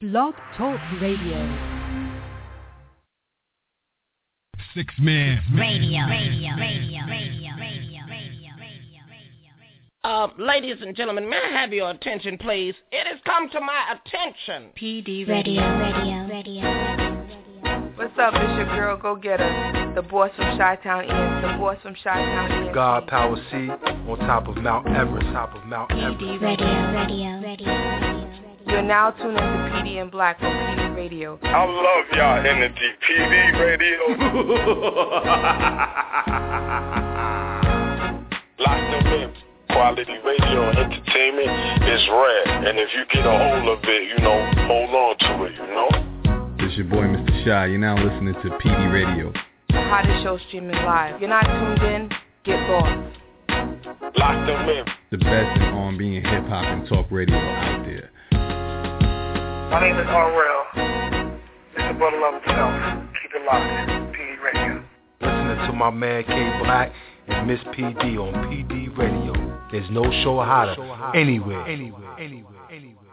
Blog Talk Radio. Six Man Radio, radio, radio, radio, radio, radio, radio, radio. Uh, ladies and gentlemen, may I have your attention, please? It has come to my attention. PD Radio, radio, radio, radio. What's up? It's your girl, Go Get Her. the boss from Chi-Town Ian, the boss from Chi-Town Ian. God Power C on top of Mount Everest, top of Mount Everest. PD Radio, radio, radio, radio. You're now tuned into PD in Black on PD Radio. I love y'all energy. PD radio. Lock them in. Quality radio and entertainment is rare. And if you get a hold of it, you know, hold on to it, you know? It's your boy Mr. Shy. You're now listening to PD Radio. The hottest show streaming live. You're not tuned in? Get lost. Lock them in. The best in R&B and hip hop and talk radio out there. My name is R. Mr. Brother Love himself. Keep it locked. PD Radio. Listening to my man K Black and Miss PD on PD Radio. There's no show hotter anywhere. Anywhere. Anywhere. Anywhere.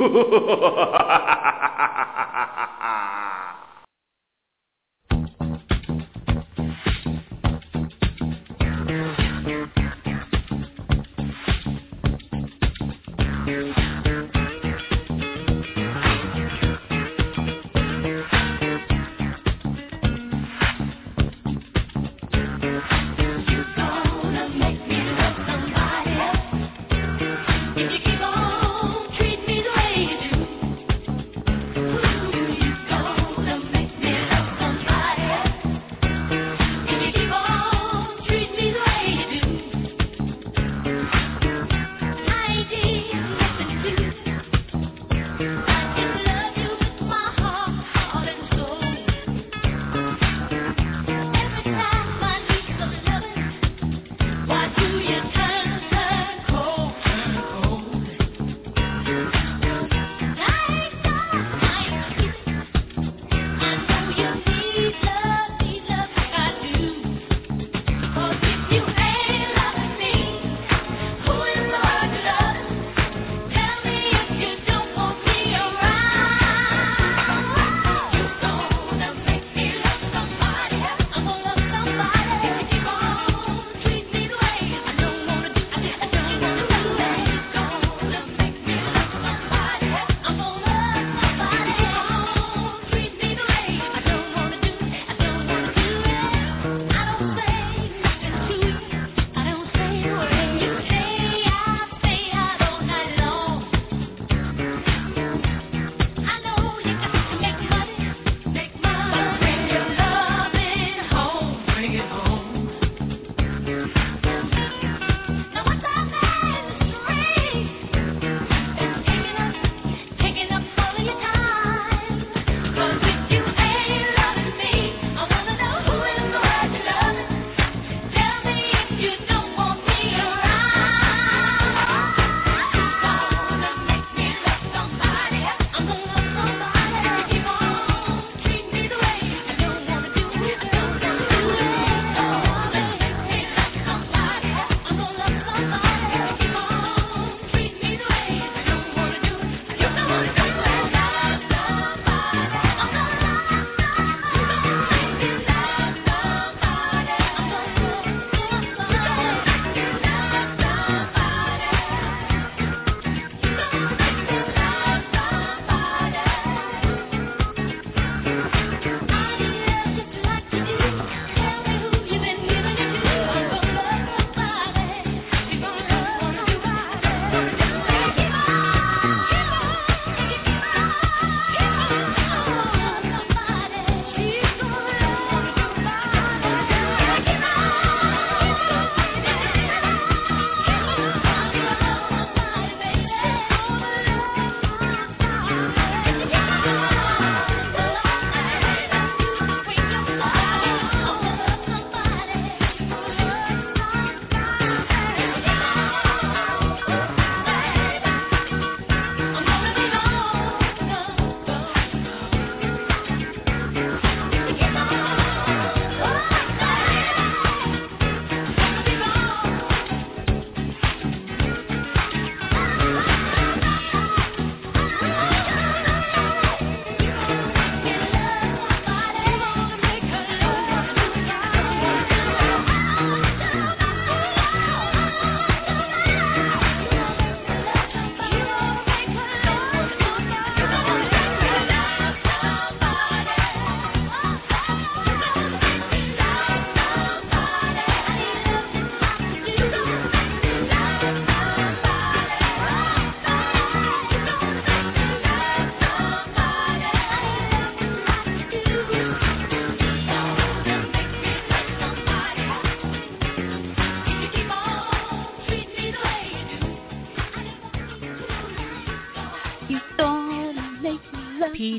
Heidi, listen to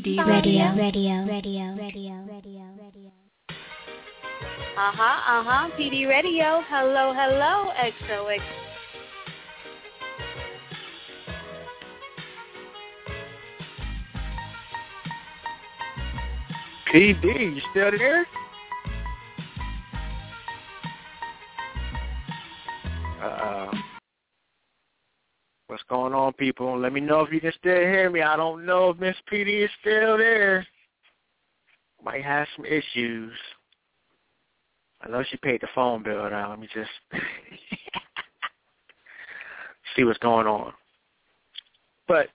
you love PD somebody Radio. Radio. Radio. Radio. Radio. Radio. Uh huh, uh huh. PD Radio. Hello, hello. XOX. PD, you still there? Uh, what's going on, people? Let me know if you can still hear me. I don't know if Miss PD is still there. Might have some issues. I know she paid the phone bill now. Let me just see what's going on. But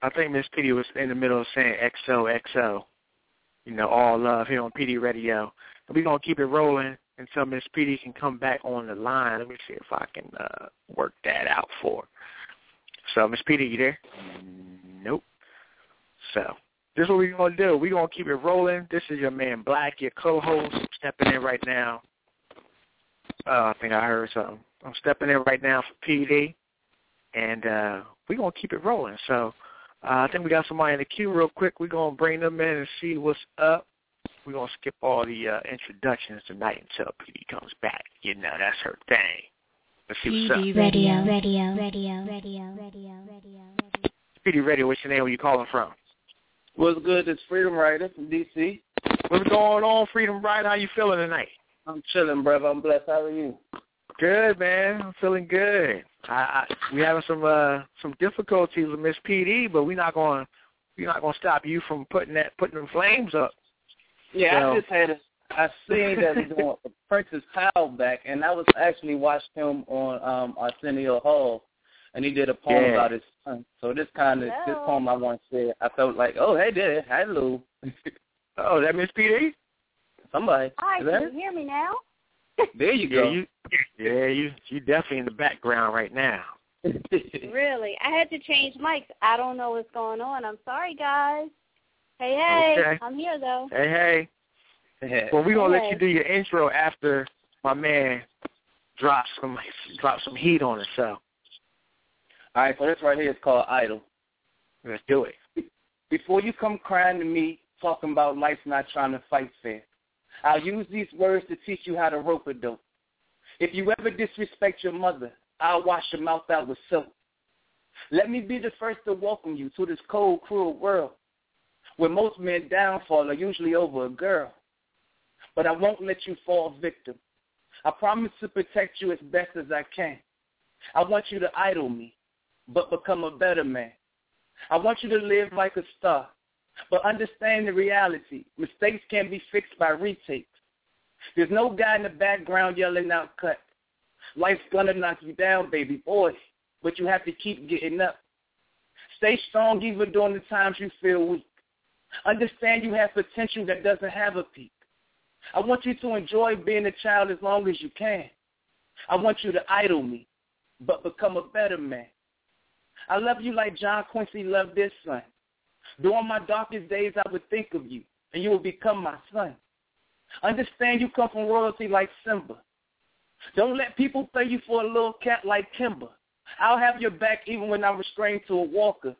I think Miss PD was in the middle of saying XOXO. You know, all love here on PD Radio. And we're going to keep it rolling until Miss PD can come back on the line. Let me see if I can uh, work that out for her. So, Miss PD, you there? Nope. So, this is what we're to do. We're to keep it rolling. This is your man Black, your co-host, stepping in right now. Oh, I think I heard something. I'm stepping in right now for PD, and uh, we're to keep it rolling. So, uh, I think we got somebody in the queue real quick. We're to bring them in and see what's up. We're going to skip all the uh, introductions tonight until PD comes back. You know, that's her thing. Let's see what's PD up. Radio. Radio. Radio. Radio. Radio. Radio. PD Radio, what's your name? Where you calling from? What's good? It's Freedom Rider from DC. What's going on, Freedom Rider? How you feeling tonight? I'm chilling, brother. I'm blessed. How are you? Good, man. I'm feeling good. I, I we having some uh some difficulties with Miss PD, but we're not going to we're not going to stop you from putting that putting them flames up. Yeah, So- I just had a, I seen that he's doing Prentice Powell back, and I was actually watched him on um Arsenio Hall, and he did a poem Yeah. about his son. So this kind of this poem I want to say, I felt like, oh, hey there, hello, Oh, that Miss PD? somebody. Hi, can you hear me now? There you Yeah, go. you yeah you you definitely in the background right now. Really? I had to change mics. I don't know what's going on. I'm sorry, guys. Hey, hey. Okay. I'm here, though. Hey hey. Well, we're gonna let you do your intro after my man drops some drop some heat on us. So All right, so this right here is called Idol. let's do it. Before you come crying to me, talking about life's not trying to fight fair, I'll use these words to teach you how to rope a dope. If you ever disrespect your mother, I'll wash your mouth out with soap. Let me be the first to welcome you to this cold, cruel world, where most men downfall are usually over a girl. But I won't let you fall victim. I promise to protect you as best as I can. I want you to idol me, but become a better man. I want you to live like a star, but understand the reality. Mistakes can be fixed by retakes. There's no guy in the background yelling out cut. Life's gonna knock you down, baby boy, but you have to keep getting up. Stay strong even during the times you feel weak. Understand you have potential that doesn't have a peak. I want you to enjoy being a child as long as you can. I want you to idol me, but become a better man. I love you like John Quincy loved his son. During my darkest days, I would think of you, and you will become my son. Understand you come from royalty like Simba. Don't let people play you for a little cat like Kimba. I'll have your back even when I'm restrained to a walker.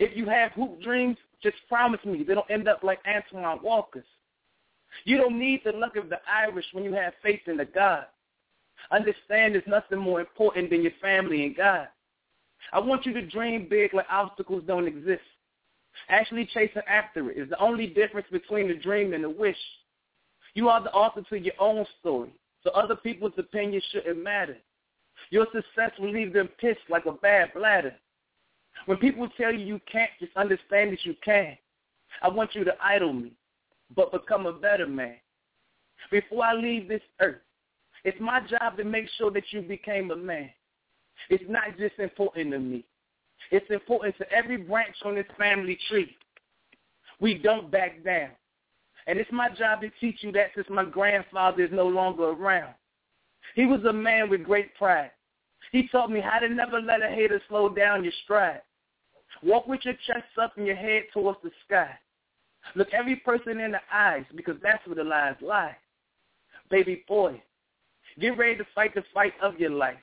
If you have hoop dreams, just promise me they don't end up like Antoine Walker's. You don't need the luck of the Irish when you have faith in the God. Understand there's nothing more important than your family and God. I want you to dream big like obstacles don't exist. Actually chasing after it is the only difference between the dream and the wish. You are the author to your own story, so other people's opinions shouldn't matter. Your success will leave them pissed like a bad bladder. When people tell you you can't, just understand that you can. I want you to idol me, but become a better man. Before I leave this earth, it's my job to make sure that you became a man. It's not just important to me. It's important to every branch on this family tree. We don't back down. And it's my job to teach you that since my grandfather is no longer around. He was a man with great pride. He taught me how to never let a hater slow down your stride. Walk with your chest up and your head towards the sky. Look every person in the eyes because that's where the lies lie. Baby boy, get ready to fight the fight of your life.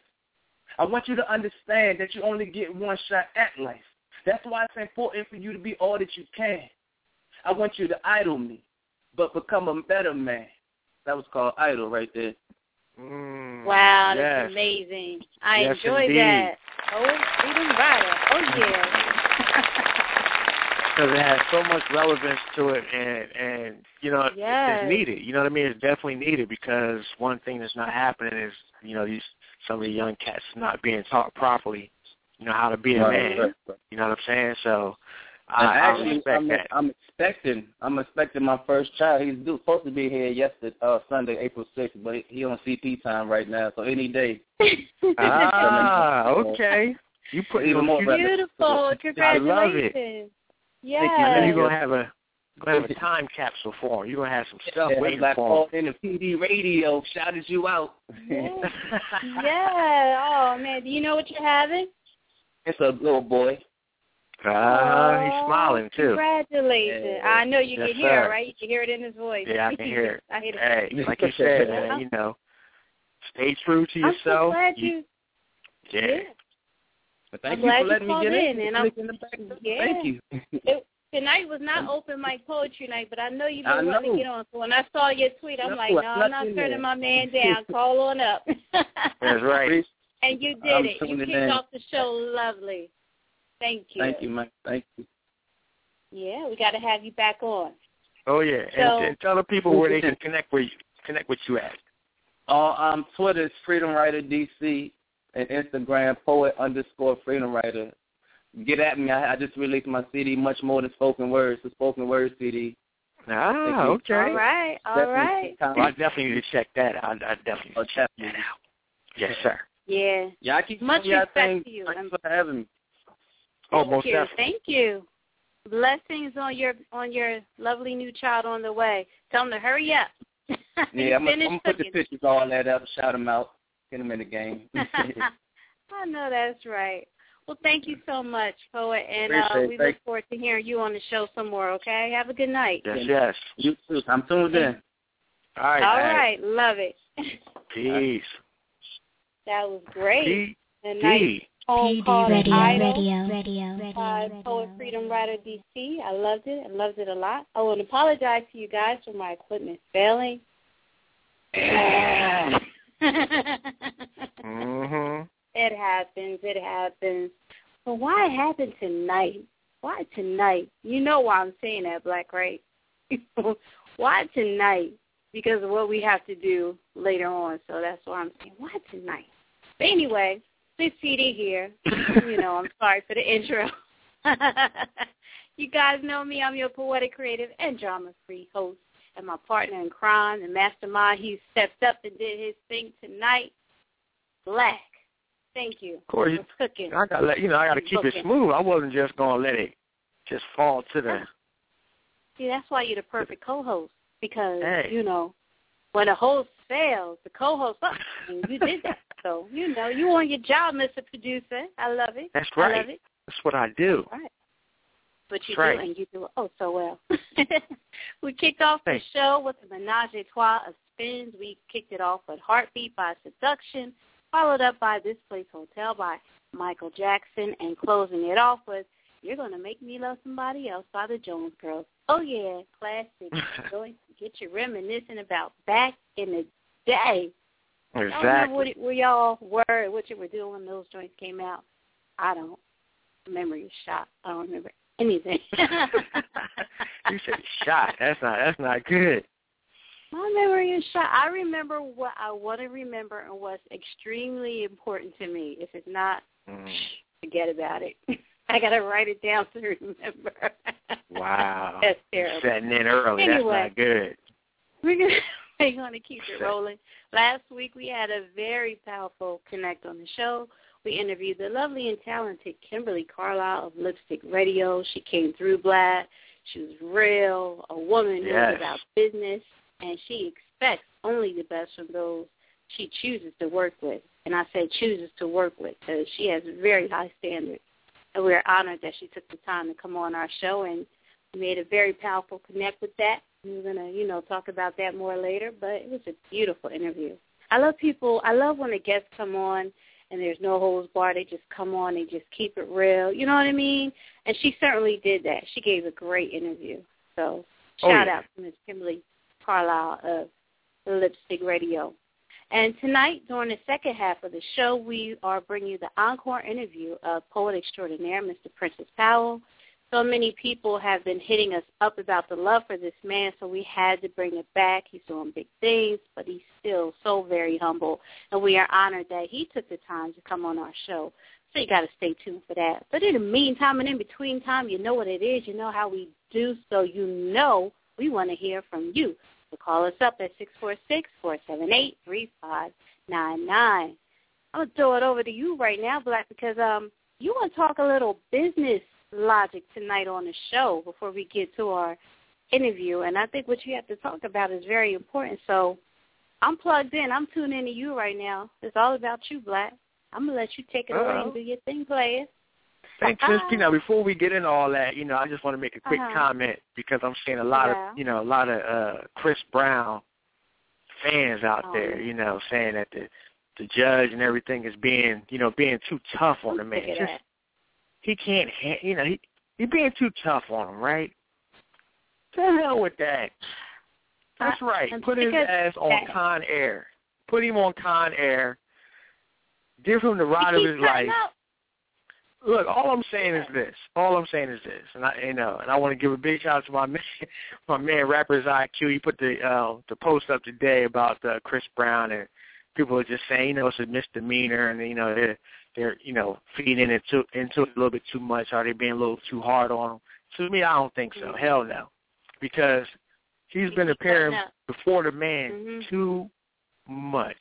I want you to understand that you only get one shot at life. That's why it's important for you to be all that you can. I want you to idol me, but become a better man. That was called idol right there. Mm, Wow, that's yes. amazing. I Yes, enjoy indeed. that. Oh, Freedom Rider. Oh yeah. because it has so much relevance to it, and and you know Yes. it's needed. You know what I mean? It's definitely needed because one thing that's not happening is you know these some of the young cats not being taught properly. You know how to be a Right, man. right, right. You know what I'm saying? So And I, I actually, respect I'm, that. I'm expecting. I'm expecting my first child. He's due, supposed to be here yesterday, uh, Sunday, April 6th, but he on CP time right now. So any day. ah, okay. You put Even more relevant. Beautiful. I love it. Congratulations. And you're gonna have a gonna have a time capsule for him. You're gonna have some stuff Yeah, waiting Black for him. in the PD radio shouted you out. yeah. Oh man, do you know what you're having? It's a little boy. Ah, he's Oh, smiling too. Congratulations. I know you Yes, can hear it, right? You can hear it in his voice. Yeah, I can hear it. I hear it. Hey, like you said, man, you know, stay true to yourself. I'm yourself. so glad you. yeah. yeah. But thank I'm you glad for you letting me called get in, in. and I'm- Click in the back. Yeah. Thank you. It, tonight was not open mic poetry night, but I know you've been wanting know. to get on. So when I saw your tweet, I'm No, like, no, I'm I'm not not turning my man down. Call on up. That's right. and you did I'm it. You kicked in. off the show lovely. Thank you. Thank you, man. Thank you. Yeah, we got to have you back on. Oh yeah, and, So- and tell the people where they can connect with you, connect with you at. Uh, um, Twitter is Freedom Writer DC, and Instagram poet underscore Freedom Writer. Get at me. I, I just released my CD, much more than spoken words. The spoken word CD. Ah, Thank you. okay. All right, all Definitely right. keep Well, I definitely need to check that out. I definitely Oh, need to check that out. Yes, sir. Yeah. Yeah, I keep Much respect to you. Thanks for having me. Oh, Thank most you. definitely. Thank you. Blessings on your on your lovely new child on the way. Tell him to hurry up. Yeah, I'm Finish gonna put the pictures, all that up, shout them out, get them in the game. I know that's right. Well, thank you so much, poet, and uh, we Thank look forward to hearing you on the show some more. Okay, have a good night. Yes, yes. you too. I'm tuned in. All right. All all right, love it. Peace. that was great. P A nice D. PD called Radio, Idol Radio, Radio, Radio, by Radio. Poet Freedom Rider DC. I loved it. I loved it a lot. I want to apologize to you guys for my equipment failing. mm-hmm. It happens. It happens. But why it happened tonight? Why tonight? You know why I'm saying that, Black, right? why tonight? Because of what we have to do later on. So that's why I'm saying, why tonight? But anyway, this CD here. you know, I'm sorry for the intro. you guys know me. I'm your poetic, creative, and drama-free host. And my partner in crime, the mastermind, he stepped up and did his thing tonight. Black. Thank you. Corey, for cooking. I gotta you know. I gotta keep it smooth. I wasn't just gonna let it just fall to the. See, that's why you're the perfect co-host because Hey. you know when a host fails, the co-host. Oh, and you did that, so you know you on your job, Mr. Producer. I love it. That's right. I love it. That's what I do. Right. But you right. do, and you do it oh so well. we kicked off the show with a menage a trois of spins. We kicked it off with Heartbeat by Seduction, followed up by This Place Hotel by Michael Jackson, and closing it off with You're Gonna Make Me Love Somebody Else by the Jones Girls. Oh yeah, classic. Going to get you reminiscing about back in the day. Y'all remember Exactly. what it, where y'all were, and what you were doing when those joints came out? I don't. Memory is shot. I don't remember anything. you said shot. That's not. That's not good. My memory is shot. I remember what I want to remember and what's extremely important to me. If it's not, Mm. forget about it. I gotta write it down to remember. Wow. That's terrible. Setting in early. Anyway. That's not good. We're gonna we're gonna keep it rolling. Last week we had a very powerful connect on the show. We interviewed the lovely and talented Kimberly Carlisle of Lipstick Radio. She came through Black. She was real, a woman who Yes. about business, and she expects only the best from those she chooses to work with. And I say chooses to work with because she has very high standards. And we're honored that she took the time to come on our show and made a very powerful connect with that. We're gonna, you know, talk about that more later. But it was a beautiful interview. I love people. I love when the guests come on and there's no holds barred. They just come on, they just keep it real. You know what I mean? And she certainly did that. She gave a great interview. So Oh, shout yeah. out to Miss Kimberly Carlisle of Lipstick Radio. And tonight, during the second half of the show, we are bringing you the encore interview of poet extraordinaire, Mr. Prentice Powell. So many people have been hitting us up about the love for this man, so we had to bring it back. He's doing big things, but he's still so very humble, and we are honored that he took the time to come on our show. So you got to stay tuned for that. But in the meantime and in between time, you know what it is. You know how we do, so you know we want to hear from you. So call us up at six four six four seven eight three five nine nine. I'm gonna throw it over to you right now, Black, because um you want to talk a little business logic tonight on the show before we get to our interview, and I think what you have to talk about is very important. So I'm plugged in. I'm tuning into you right now. It's all about you, Black. I'm gonna let you take it away Uh-oh. and do your thing, player. Thanks, Miss P. Now, before we get into all that, you know, I just want to make a quick Uh-huh. comment because I'm seeing a lot Yeah. of, you know, a lot of uh Chris Brown fans out Oh. there, you know, saying that the the judge and everything is being, you know, being too tough on the man. Just. He can't, ha- you know, he he being too tough on him, right? To hell with that. That's I- right. Put his ass on. Con Air. Put him on Con Air. Give him the ride of his life. up. Look, all I'm saying is this. All I'm saying is this, and I, you know, and I want to give a big shout out to my man, my man, rappers IQ. He put the uh, the post up today about uh, Chris Brown, and people are just saying, you know, it's a misdemeanor, and you know, they're you know feeding into into it a little bit too much. Are they being a little too hard on him? To me, I don't think so. Hell no, because he's been appearing before the man Mhm. too much.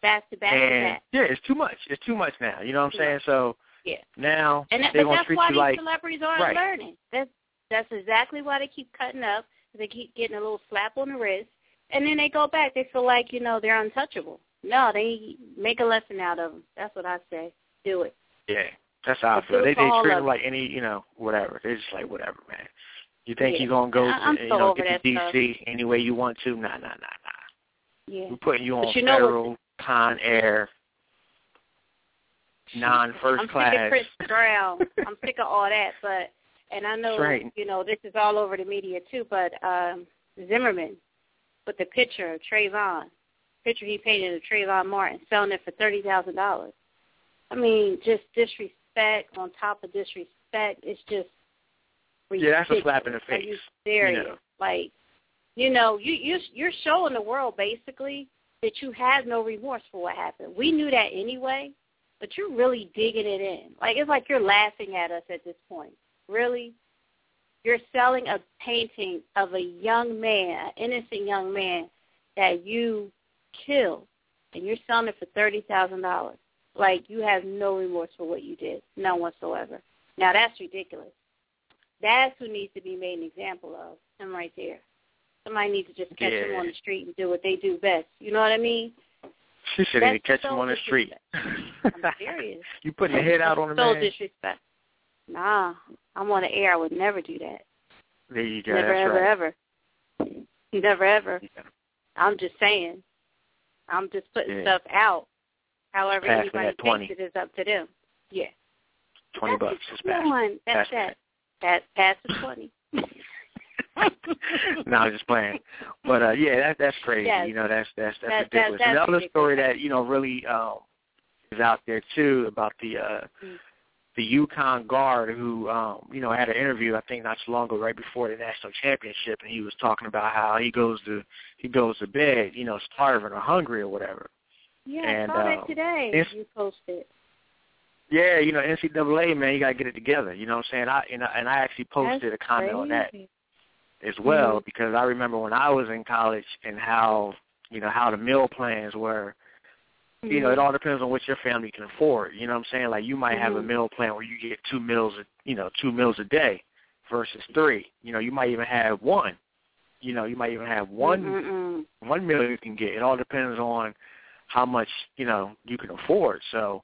Back to back to back. yeah, it's too much. It's too much now. You know what I'm saying? So Yeah. now And that, they're gonna that's treat why you these like celebrities aren't right. learning. That's that's exactly why they keep cutting up. They keep getting a little slap on the wrist, and then they go back. They feel like you know they're untouchable. No, they make a lesson out of them. That's what I say. Do it. Yeah, that's how I feel. They they treat them like any, you know, whatever. They're just like whatever, man. You think Yeah. you're gonna go, I- I'm you know, get to DC any way you want to? Nah, nah, nah, nah. Yeah. We're putting you on you know what- federal, Con Air, non first I'm class. sick of Chris Brown. I'm sick of all that, but and I know right. you know this is all over the media too. But um Zimmerman with the picture of Trayvon, picture he painted of Trayvon Martin, selling it for thirty thousand dollars. I mean, just disrespect on top of disrespect. It's just Yeah, that's a slap in the ridiculous. Are you serious? you know. Like, you know, you you you're showing the world basically that you have no remorse for what happened. We knew that anyway, but you're really digging it in. Like it's like you're laughing at us at this point. Really? You're selling a painting of a young man, an innocent young man that you killed and you're selling it for thirty thousand dollars. Like you have no remorse for what you did. None whatsoever. Now that's ridiculous. That's who needs to be made an example of. Him right there. Somebody needs to just catch him on the street and do what they do best. You know what I mean? She said they catch so him on the street. I'm serious. you putting your head out on the so man. disrespect. Nah, I'm on the air. I would never do that. There you go. never, that's ever, right. ever. Never, ever. Yeah. I'm just saying. I'm just putting Yeah. stuff out. However Passing anybody that 20. takes it is up to them. Yeah. Twenty That's bucks is back. That's Passing that. Pass, pass the 20. no, I'm just playing. But uh yeah, that that's crazy. Yes. You know, that's that's that's That- that- ridiculous. that's and the other ridiculous. story that, you know, really um is out there too about the uh Mm. The UConn guard who um, you know, had an interview I think not so long ago, right before the national championship and he was talking about how he goes to he goes to bed, you know, starving or hungry or whatever. Yeah, And, I saw that um, today. it's- You posted. Yeah, you know, NCAA man, you gotta get it together. You know what I'm saying? I and I, and I actually posted That's a comment on that as well Mhm. because I remember when I was in college and how you know how the meal plans were. You know, it Mhm. all depends on what your family can afford. You know what I'm saying? Like you might have a Mhm. meal plan where you get two meals, a- you know, two meals a day versus three. You know, you might even have one. You know, you might even have one Mm-mm-mm. one meal you can get. It all depends on how much you know you can afford. So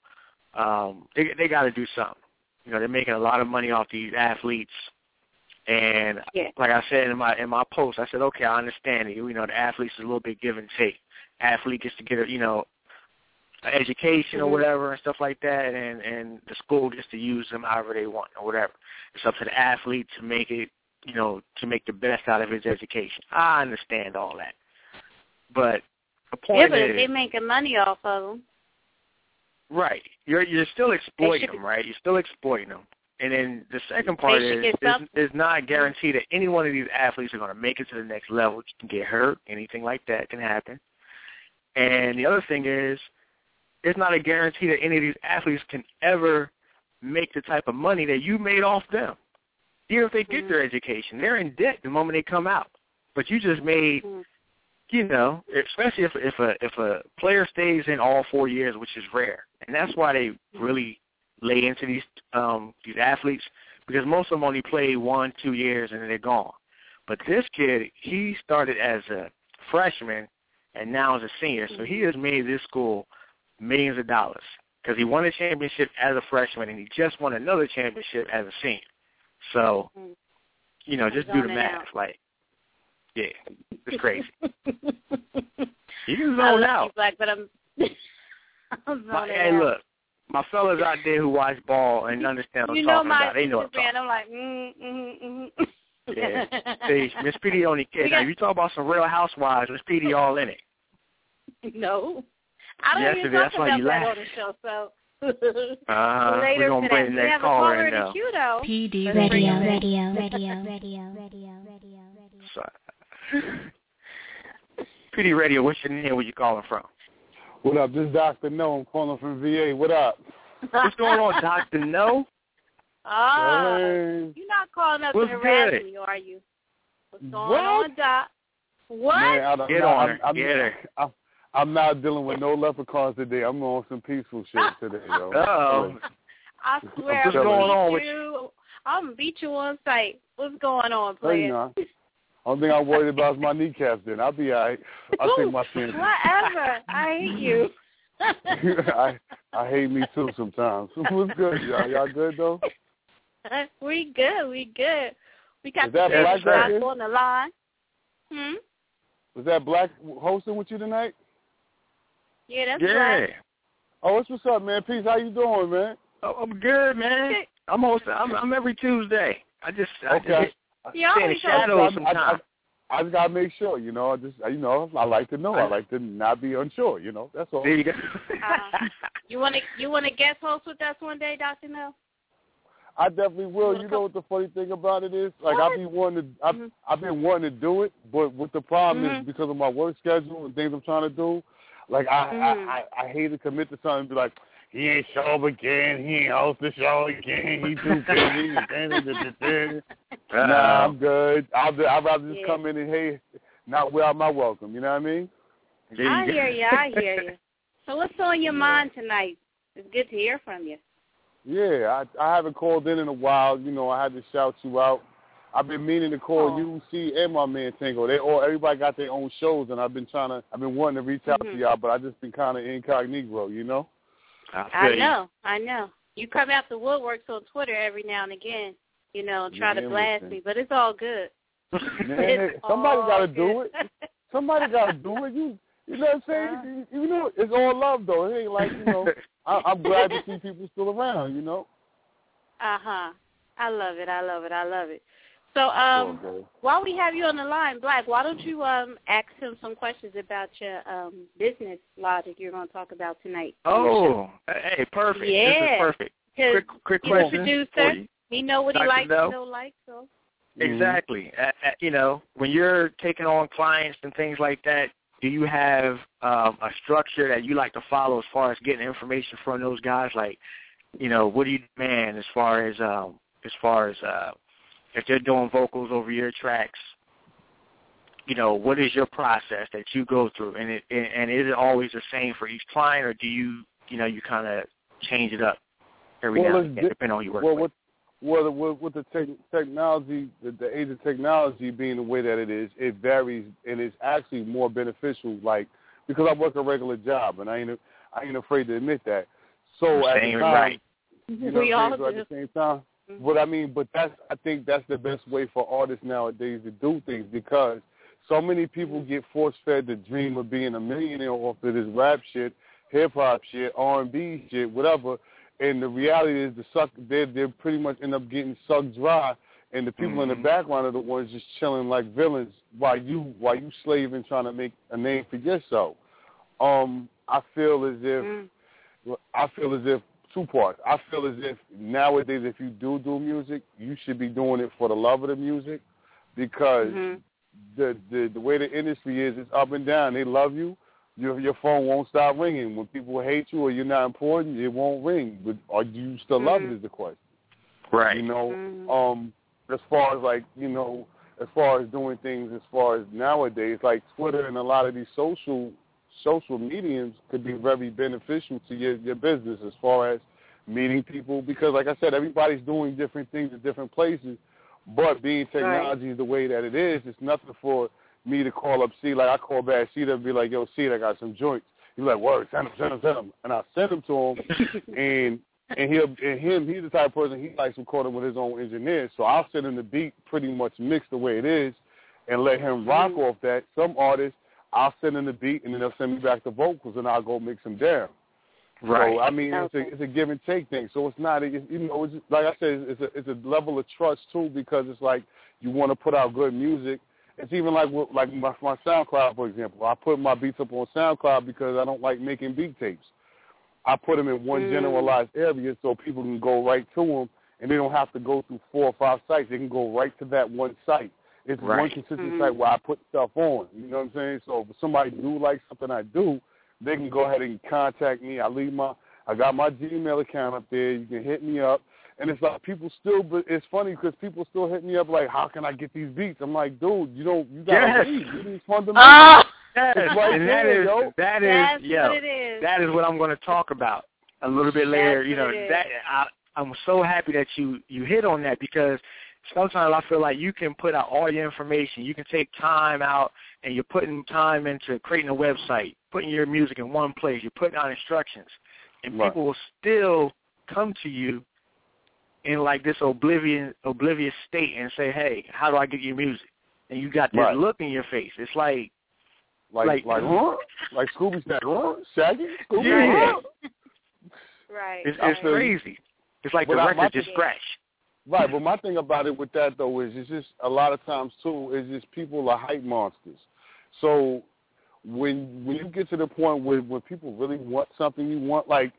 um, they they got to do something. You know, they're making a lot of money off these athletes, and Yeah. like I said in my in my post, I said, okay, I understand it. You know, the athletes is a little bit give and take. Athlete gets to get a you know education or Mhm. whatever and stuff like that, and and the school gets to use them however they want or whatever. It's up to the athlete to make it, you know, to make the best out of his education. I understand all that, but the point Yeah, but is, if they're making money off of them, Right. You're you're still exploiting them, right? You're still exploiting them. And then the second part is it's, some- it's not guaranteed that any one of these athletes are going to make it to the next level. You can get hurt. Anything like that can happen. And the other thing is, it's not a guarantee that any of these athletes can ever make the type of money that you made off them. Even if they get mm-hmm. their education, they're in debt the moment they come out. But you just made mm-hmm. you know, especially if if a if a player stays in all four years, which is rare, and that's why they mm-hmm. really lay into these um these athletes because most of them only play one two years and then they're gone. But this kid, he started as a freshman and now is a senior, so he has made this school millions of dollars because he won a championship as a freshman and he just won another championship as a senior. So, you know, just do the math. out. Like, yeah, it's crazy. You can zone out. you, Black, but I'm. I'm My, hey, out. look, my fellas out there who watch ball and understand what you I'm know talking my about, they know what I'm talking. I'm like, mm, mm, mm. Yeah. See, Miss PD only kid. Now, you talk about some real housewives, Miss PD all in it. no, I don't Yes, even talk That's why about you that on the show. So Uh-huh. later We're going to today, bring the we next have a caller caller in in now. PD Radio, radio, radio, radio, radio, radio, radio. So, PD Radio, what's your name? Where you calling from? What up? This is Dr. No. I'm calling from VA. What up? What's going on, Doctor No? Oh, Hey. you're not calling up What's to harass good? me, are you? What's going What? on, Doc? What? Man, I don't, Get I'm, on I'm, her. I'm, Get her. I'm, I'm not dealing with no leprechauns today. I'm on some peaceful shit today, yo. Uh-oh. I swear, What's I'm going gonna on beat with you. I'm gonna beat you on sight. What's going on, Hey, player? nah. Only thing I'm worried about is my kneecaps. Then I'll be all right. I'll take my chances. Whatever. I hate you. I I hate me too sometimes. What's good, y'all? Y'all good though? we good. We good. We got Is that the Black Black right there? on the line. Hmm. Was that Black hosting with you tonight? Yeah, that's Yeah. right. Oh, what's what's up, man? Peace. How you doing, man? Oh, I'm good, man. I'm hosting. I'm, I'm every Tuesday. I just, I just Yeah, stay in the always shadows I, I. I, I just gotta make sure, you know. I just, you know, I like to know. I like to not be unsure, you know. That's all. There you go. Uh, you want to you want to guest host with us one day, Doctor No? I definitely will. You know what the funny thing about it is? Like I've been wanting to, I've, I've been wanting to do it, but what the problem Mhm. is because of my work schedule and things I'm trying to do. Like I, Mhm. I, I, I hate to commit to something and be like, he ain't show up again. He ain't host the show again. He too busy. nah, I'm good. I'll, be- I'd rather just Yeah. come in and hey, not without my welcome. You know what I mean? There I you hear you. I hear you. So what's on your mind tonight? It's good to hear from you. Yeah, I I haven't called in in a while. You know, I had to shout you out. I've been meaning to call Oh. you, C, and my man Tango. They all everybody got their own shows, and I've been trying to. I've been wanting to reach out Mhm. to y'all, but I just been kind of incognito, you know. I, I know. I know. You come out the woodworks on Twitter every now and again. You know, try to blast listen. me, but it's all good. Man, It's somebody got to do it. Somebody got to do it. You, you know what I'm saying? You, you know, it's all love though. It ain't like you know. I, I'm glad to see people still around. You know. Uh huh. I love it. I love it. I love it. So, um, Okay. while we have you on the line, Black, why don't you um ask him some questions about your um business logic you're going to talk about tonight? Oh, hey, perfect. This Yeah. is perfect. 'Cause Quick, quick he's a question. for producer. you. He know what he Dr. likes No. and don't like. So, Exactly. Uh, uh, you know, when you're taking on clients and things like that, do you have um, a structure that you like to follow as far as getting information from those guys? Like, you know, what do you demand as far as um, as far as uh, if they're doing vocals over your tracks? You know, what is your process that you go through, and it and is it always the same for each client, or do you you know you kind of change it up every Well, now and again, di- depending on who you work well, with? with well, with, with the tech technology, the, the age of technology being the way that it is, it varies, and it's actually more beneficial. Like because I work a regular job, and I ain't I ain't afraid to admit that. So at Same the time, right. you know we all I'm saying? So at do. the same time, Mm-hmm. but I mean, but that's I think that's the best way for artists nowadays to do things because so many people mm-hmm. get force fed the dream of being a millionaire off of this rap shit, hip hop shit, R and B shit, whatever. And the reality is, the suck they they pretty much end up getting sucked dry, and the people in the mm-hmm. background are the ones just chilling like villains while you while you slaving trying to make a name for yourself. Um, I feel as if mm. I feel as if two parts. I feel as if nowadays, if you do do music, you should be doing it for the love of the music, because Mhm. the the the way the industry is, it's up and down. They love you. Your your phone won't stop ringing. When people hate you or you're not important, it won't ring. But are you still love it? Is the question. Right. You know, um, as far as like you know, as far as doing things, as far as nowadays, like Twitter and a lot of these social social mediums could be very beneficial to your your business as far as meeting people because, like I said, everybody's doing different things in different places. But being technology is the way that it is, it's nothing for me to call up C. Like I call back C to be like, "Yo, C, I got some joints." He's like, "Word, send him, send him, send him," and I send them to him, and and he'll and him he's the type of person he likes recording with his own engineer. So I'll send him the beat pretty much mixed the way it is, and let him rock mm-hmm. off that. Some artists I'll send him the beat, and then they'll send me back the vocals, and I'll go mix them down. Right. So I mean, it's a it's a give and take thing. So it's not, it's, you know, it's like I said, it's a it's a level of trust too because it's like you want to put out good music. It's even like like my, my SoundCloud, for example. I put my beats up on SoundCloud because I don't like making beat tapes. I put them in one Mm. generalized area so people can go right to them, and they don't have to go through four or five sites. They can go right to that one site. It's one Right. consistent Mhm. site where I put stuff on. You know what I'm saying? So if somebody do like something I do, they can go ahead and contact me. I leave my, I got my Gmail account up there. You can hit me up. And it's like people still, but it's funny because people still hit me up like, how can I get these beats? I'm like, dude, you don't, you got Yes. to leave. You need fundamentals. Ah! Yes, right and that there, is yo. that is That's yo, what it is. that is what I'm going to talk about a little bit later. That's you know what it is. that I, I'm so happy that you you hit on that because sometimes I feel like you can put out all your information. You can take time out and you're putting time into creating a website, putting your music in one place. You're putting out instructions, and Right. people will still come to you in like this oblivion oblivious state and say, "Hey, how do I get your music?" And you got this Right. look in your face. It's like Like, Like- like, huh? Like Scooby said, huh? Shaggy? Scooby? Yeah. Huh? Right. It's, it's feel crazy. It's like But the I- record my just thing- scratched. Right, but my thing about it with that though is it's just a lot of times too is just people are hype monsters. So when when you get to the point where when people really want something you want, like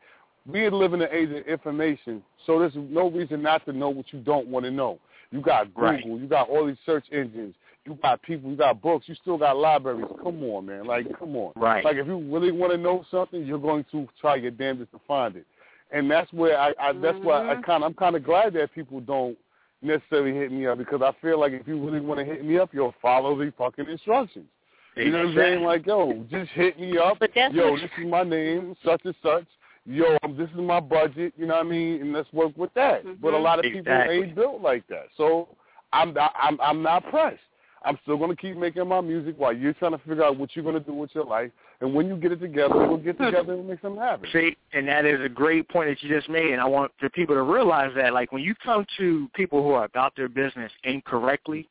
we live in an age of information, so there's no reason not to know what you don't want to know. You got Google, Right. you got all these search engines, you got people, you got books, you still got libraries. Come on, man, like come on. Right. Like if you really want to know something, you're going to try your damnedest to find it. And that's where I, I that's why I kind of I'm kind of glad that people don't necessarily hit me up because I feel like if you really want to hit me up, you'll follow the fucking instructions. You know what I'm saying? Like, yo, just hit me up. that's Yo, this is my name, such and such. Yo, um, this is my budget. You know what I mean? And let's work with that. But a lot of people Exactly. ain't built like that. So I'm not, I'm I'm not pressed. I'm still gonna keep making my music while you're trying to figure out what you're gonna do with your life. And when you get it together, we'll get together and make something happen. See, and that is a great point that you just made, and I want the people to realize that, like, when you come to people who are about their business incorrectly,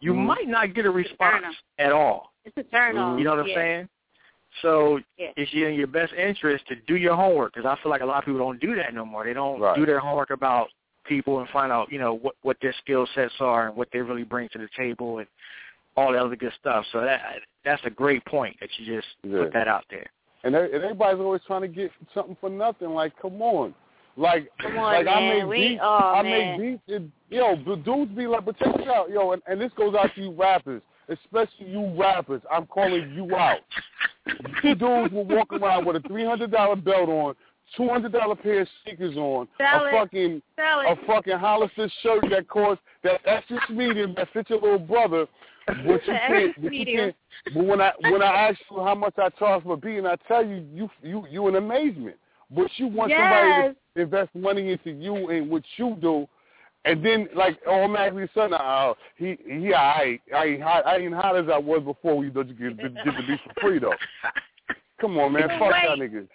you Mhm. might not get a response at all. It's a turn on. You know what I'm yeah. saying? So Yeah. it's in your best interest to do your homework because I feel like a lot of people don't do that no more. They don't Right. do their homework about people and find out, you know, what what their skill sets are and what they really bring to the table and all that other good stuff. So that that's a great point that you just Yeah. put that out there. And, and everybody's always trying to get something for nothing. Like, come on. Like, Come on, like I man. make We- beats. oh, I man. make beats. And, yo, the dudes be like, but check this out, yo, and, and this goes out to you rappers, especially you rappers. I'm calling you out. You dudes will walk around with a three hundred dollar belt on, two hundred dollar pair of sneakers on, Sell a it. fucking Sell a fucking Hollister shirt that costs that extra medium that fits your little brother. But you can't. But, you can't, but when I when I ask you how much I charge for and I tell you you you you in amazement. But you want somebody to invest money into you and what you do, and then like automatically sudden, oh, uh, he he I I ain't hot, I ain't hot as I was before we thought you could get the beat for free though. Come on, man, fuck Wait. y'all niggas.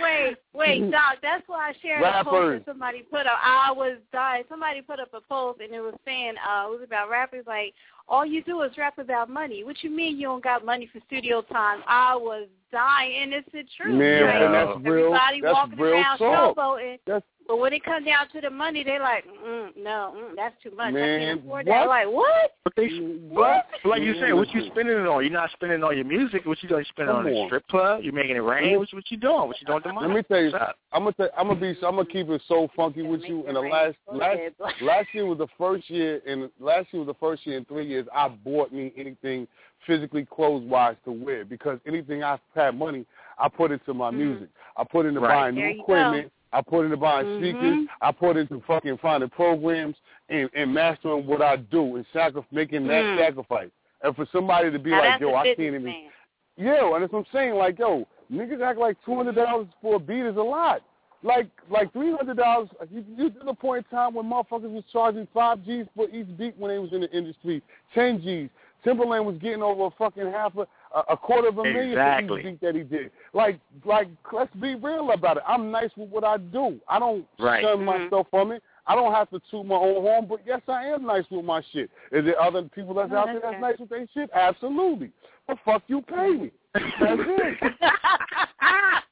Wait, wait, Doc. That's why I shared a post Rappers. that somebody put up. I was dying. Somebody put up a post and it was saying, uh, it was about rappers like, all you do is rap about money. What you mean you don't got money for studio time? I was dying, and it's the truth. Man, Like, that's real. Everybody That's walking real around talk. showboating. That's But when it comes down to the money, they like, mm, no, mm, that's too much. I can't afford what? that. Like, what? But they, but like you said, what you spending it on? You're not spending it on your music. What you doing? You spending it on Come a strip club? You're making it rain? What, what you doing? What you doing with the money? Let me tell you, I'm gonna tell, I'm gonna be, I'm gonna keep it so funky with you. And the last, last, last year was the first year, and last year was the first year in three years I bought me anything physically clothes wise to wear because anything I've had money, I put into my music. I put into Right. buying There new you equipment. I put into buying Mhm. speakers. I put into fucking finding programs and, and mastering what I do and sacri- making that Mm. sacrifice. And for somebody to be now like, yo, I can't even. man. Yeah, and that's what I'm saying. Like, yo, niggas act like two hundred dollars for a beat is a lot. Like, like three hundred dollars. You, you to the point in time when motherfuckers was charging five G's for each beat when they was in the industry, ten G's. Timbaland was getting over a fucking half a, a quarter of a million Exactly. for each beat that he did. Like, like, let's be real about it. I'm nice with what I do. I don't Right. shun Mhm. myself from it. I don't have to toot my own horn, but yes, I am nice with my shit. Is there other people that's No, out there that's that's nice with their shit? Absolutely. But fuck you, pay me. That's it.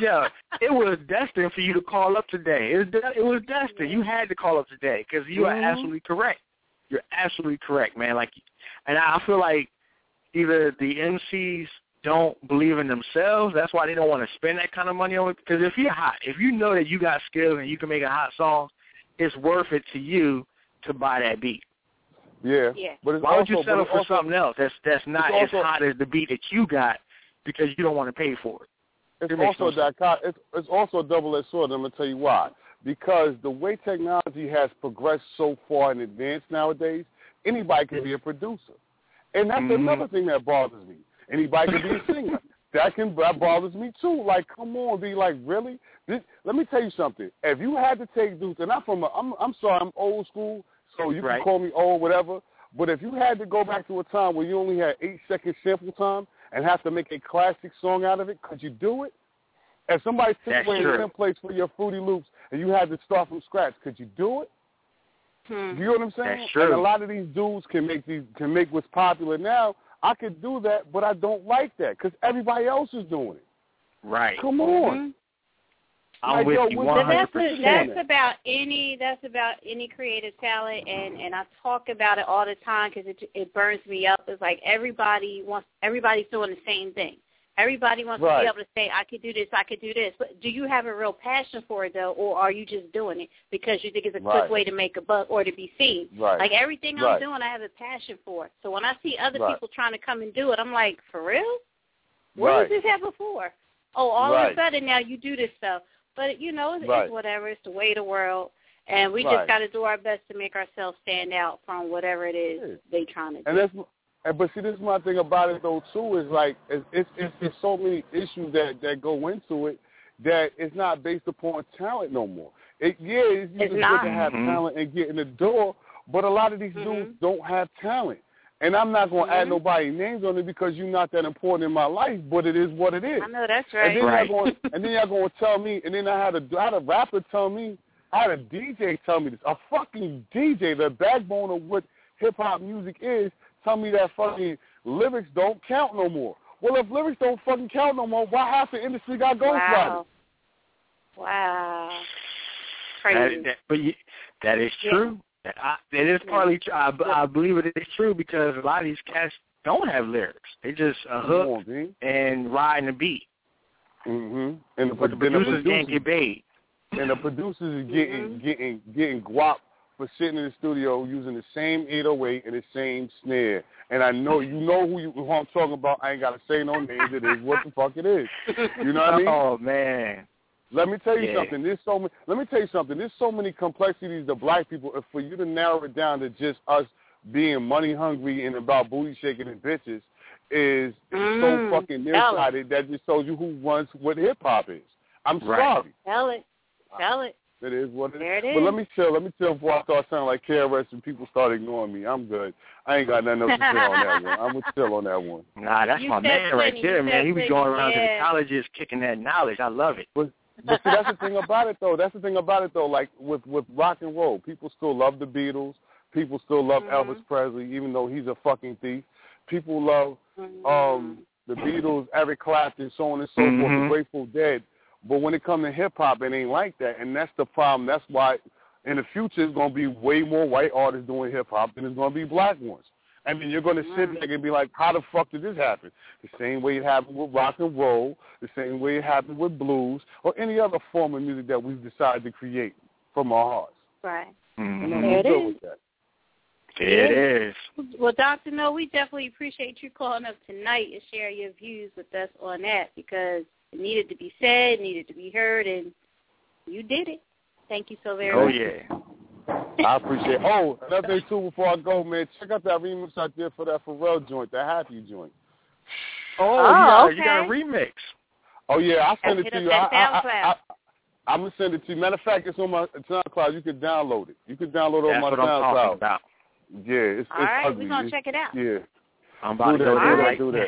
yeah, it was destined for you to call up today. It was, de- it was destined. You had to call up today because you are Mhm. absolutely correct. You're absolutely correct, man. Like, and I feel like either the MCs don't believe in themselves. That's why they don't want to spend that kind of money on it. Because if you're hot, if you know that you got skills and you can make a hot song, it's worth it to you to buy that beat. Yeah. Yeah. But it's Why would also, you settle for also, something else that's that's not as also- hot as the beat that you got because you don't want to pay for it? It's It also no a dichot- it's, it's also a double-edged sword. and I'm gonna tell you why. Because the way technology has progressed so far in advance nowadays, anybody can be a producer, and that's Mhm. another thing that bothers me. Anybody can be a singer. That can that bothers me too. Like, come on, be like, really? This, let me tell you something. If you had to take dudes, and I'm from, a, I'm, I'm sorry, I'm old school, so you Right. can call me old, whatever. But if you had to go back to a time where you only had eight second sample time and have to make a classic song out of it, could you do it? If somebody took away true. the templates for your Fruity Loops and you had to start from scratch, could you do it? Hmm. You know what I'm saying? That's true. And a lot of these dudes can make these can make what's popular now. I could do that, but I don't like that because everybody else is doing it. Right. Come on. Mhm. I'm Like, with yo, you what- But one hundred that's percent. that's about any that's about any creative talent, and and I talk about it all the time because it it burns me up. It's like everybody wants everybody's doing the same thing. Everybody wants to be able to say, "I could do this, I could do this." But do you have a real passion for it though, or are you just doing it because you think it's a Right. quick way to make a buck or to be seen? Right. Like everything I'm doing, I have a passion for. So when I see other Right. people trying to come and do it, I'm like, for real? What Right. was this have before? Oh, all of a sudden now you do this stuff. But you know, it's, Right. it's whatever. It's the way of the world, and we Right. just got to do our best to make ourselves stand out from whatever it is Yeah. they trying to do. And that's and but see, this is my thing about it though too is like it's it's, it's, it's so many issues that that go into it that it's not based upon talent no more. It yeah, it's, It's it's good to have Mhm. talent and get in the door, but a lot of these Mhm. dudes don't have talent. And I'm not going to add Mhm. nobody names on it because you're not that important in my life, but it is what it is. I know that's right. And then Right. y'all going, and then y'all going to tell me, and then I had a, I had a rapper tell me, I had a DJ tell me this, a fucking DJ, the backbone of what hip hop music is, tell me that fucking lyrics don't count no more. Well, if lyrics don't fucking count no more, why half the industry got ghostwriters? wow. Wow. Crazy. That, that, but you, that is true. That I, it is partly true. I, I believe it is true because a lot of these cats don't have lyrics. They just a hook on, and riding the beat. Mm-hmm. And the, But the then the producers can't get paid. and the producers is getting Mm-hmm. getting getting guap for sitting in the studio using the same 808 and the same snare. And I know you know who you who I'm talking about. I ain't gotta say no names. It is what the fuck it is. You know what I mean? Oh man. Let me tell you Yeah. something. There's so many. Let me tell you something. There's so many complexities to black people. If for you to narrow it down to just us being money hungry and about booty shaking and bitches is Mm, so fucking tell it. nearsighted that just shows you who runs what hip hop is. I'm Right. sorry. Tell it. Tell it. It is what it is. There it But let me chill. Let me chill before I start sounding like KRS and people start ignoring me. I'm good. I ain't got nothing else to say on that one. I'm gonna chill on that one. Nah, that's You my said man right plenty. there, man. He was going around to the colleges kicking that knowledge. I love it. But but see, that's the thing about it though. That's the thing about it though. Like with with rock and roll, people still love the Beatles. People still love Mm-hmm. Elvis Presley, even though he's a fucking thief. People love Mm-hmm. um the Beatles, Eric Clapton, so on and so forth, the Mhm. Grateful Dead. But when it comes to hip hop, it ain't like that, and that's the problem. That's why in the future it's gonna be way more white artists doing hip hop than it's gonna be black ones. I mean, you're gonna sit there and be like, how the fuck did this happen? The same way it happened with rock and roll, the same way it happened with blues, or any other form of music that we've decided to create from our hearts. Right. And Mhm. I'm There it good is. with that. It is. Well, Dr. No, we definitely appreciate you calling up tonight and sharing your views with us on that because it needed to be said, needed to be heard, and you did it. Thank you so very Oh much. Oh yeah. I appreciate. It. Oh, another thing too. Before I go, man, check out that remix I did for that Pharrell joint, that Happy joint. Oh, Oh, yeah, you got a remix. Oh yeah, I'll send Hit it to you. that I, I, SoundCloud. I, am gonna send it to you. Matter of fact, it's on my SoundCloud. You can download it. You can download it That's on what my I'm talking about. Yeah, it's, All it's right, ugly. we're going to It's- check it out. Yeah, I'm about do to that. go Do there that. right Do that.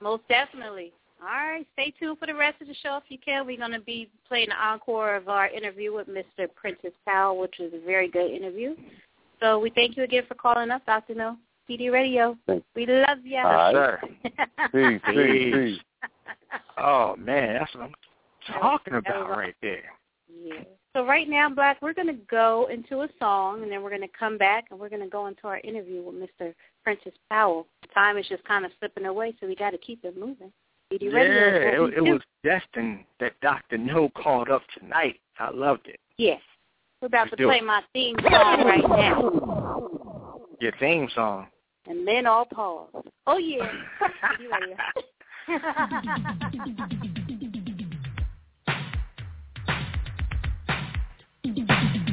Most definitely. All right, stay tuned for the rest of the show if you can. We're going to be playing the encore of our interview with Mr. Prentice Powell, which was a very good interview. So we thank you again for calling us, Dr. No. PD Radio. Thanks. We love you. All right. Sir. Peace, peace, Peace. peace. Oh man, that's what I'm talking about right there. Yeah. So right now, Black, we're going to go into a song, and then we're going to come back, and we're going to go into our interview with Mr. Prentice Powell. Time is just kind of slipping away, so we got to keep it moving. Yeah, it, it was destined that Dr. No called up tonight. I loved it. Yes. We're about Let's to play it. my theme song right now. Your theme song. And then all pause. Oh, yeah.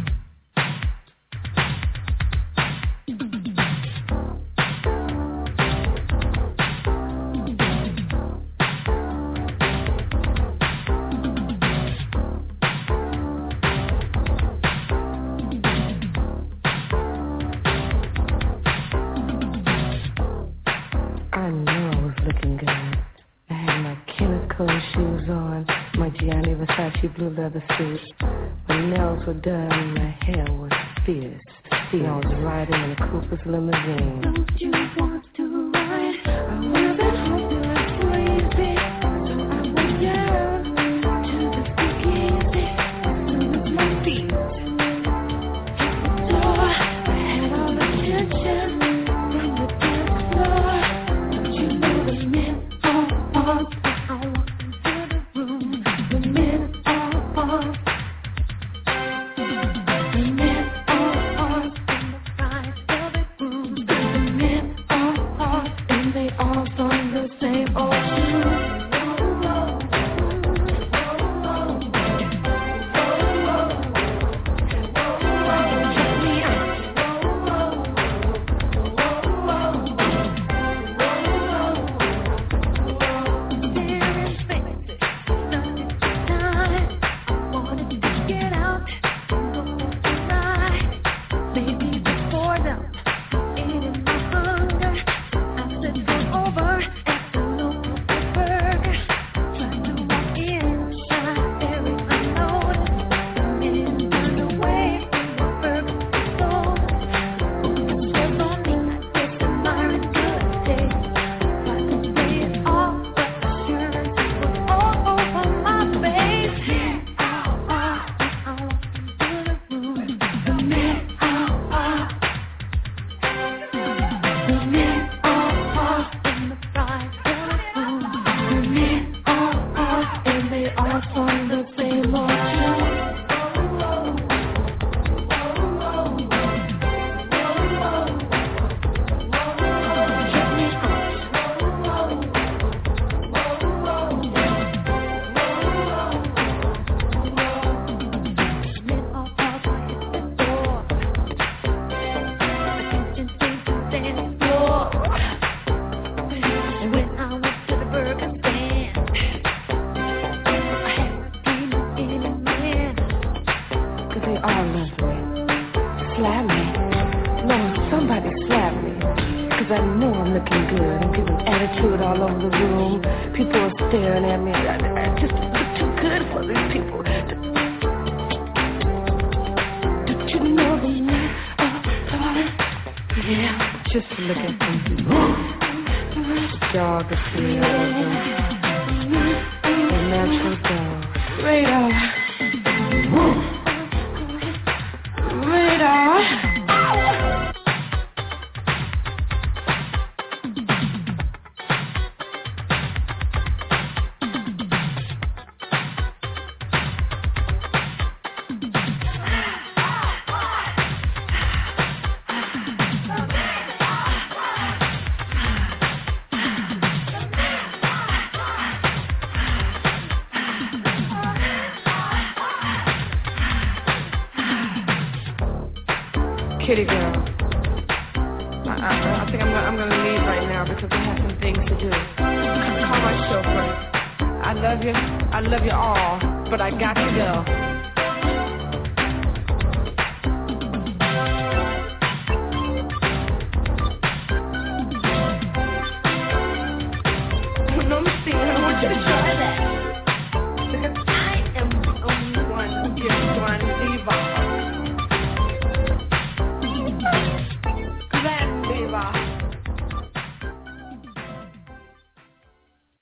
my Gianni Versace blue leather suit. My nails were done, my hair was fierce. See, I was riding in a Cooper's limousine. Don't you want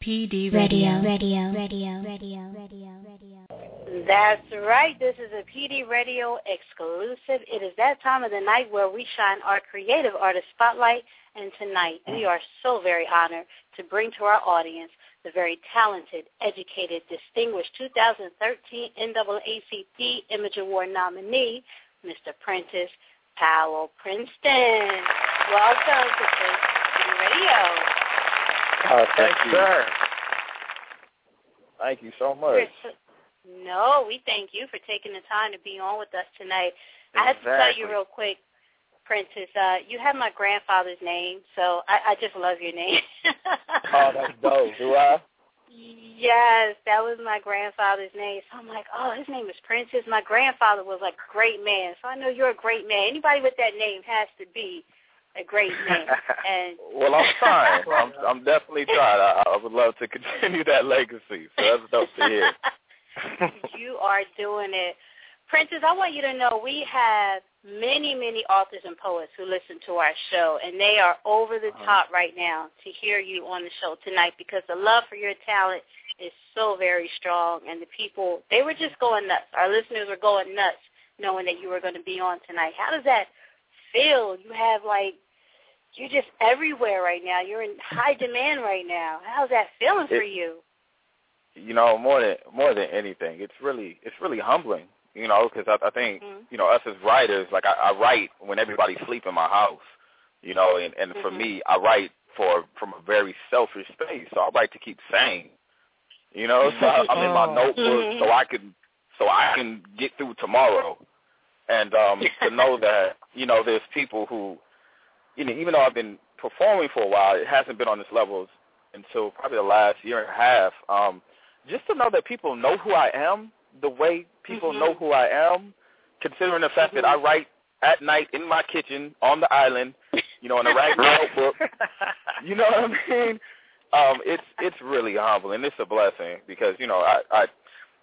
PD Radio. Radio. Radio. Radio. Radio. Radio. That's right. This is a PD Radio exclusive. It is that time of the night where we shine our creative artist spotlight. And tonight, we are so very honored to bring to our audience the very talented, educated, distinguished 2013 NAACP Image Award nominee, Mr. Prentice Powell Princeton. Welcome to PD Radio. Uh, thank Thank you. sir. Thank you so much. No, we thank you for taking the time to be on with us tonight. Exactly. I have to tell you real quick, Prentice, uh, you have my grandfather's name, so I, I just love your name. Oh, that's dope. Do I? yes, that was my grandfather's name. So I'm like, oh, his name is Prentice. My grandfather was like a great man, so I know you're a great man. Anybody with that name has to be a great man. And Well, I'm trying. I'm, I'm definitely trying. I, I would love to continue that legacy. So that's dope to hear. you are doing it. Prentice, I want you to know we have many, many authors and poets who listen to our show, and they are over the uh-huh. top right now to hear you on the show tonight because the love for your talent is so very strong, and the people, they were just going nuts. Our listeners were going nuts knowing that you were going to be on tonight. How does that feel? You have, like, you're just everywhere right now. You're in high demand right now. How's that feeling for you? You know, more than more than anything, it's really it's really humbling. You know, because I, I think Mhm. you know us as writers, like I, I write when everybody's sleep in my house. You know, and and for Mhm. me, I write for from a very selfish space. So I write to keep sane. You know, so I, I'm in my Oh. notebook so I can so I can get through tomorrow. And um to know that you know there's people who, you know, even though I've been performing for a while, it hasn't been on this level until probably the last year and a half. Um, just to know that people know who I am, the way people Mhm. know who I am, considering the fact that I write at night in my kitchen on the island, you know, in a ragged notebook. You know what I mean? Um, it's it's really humbling. And it's a blessing because you know I, I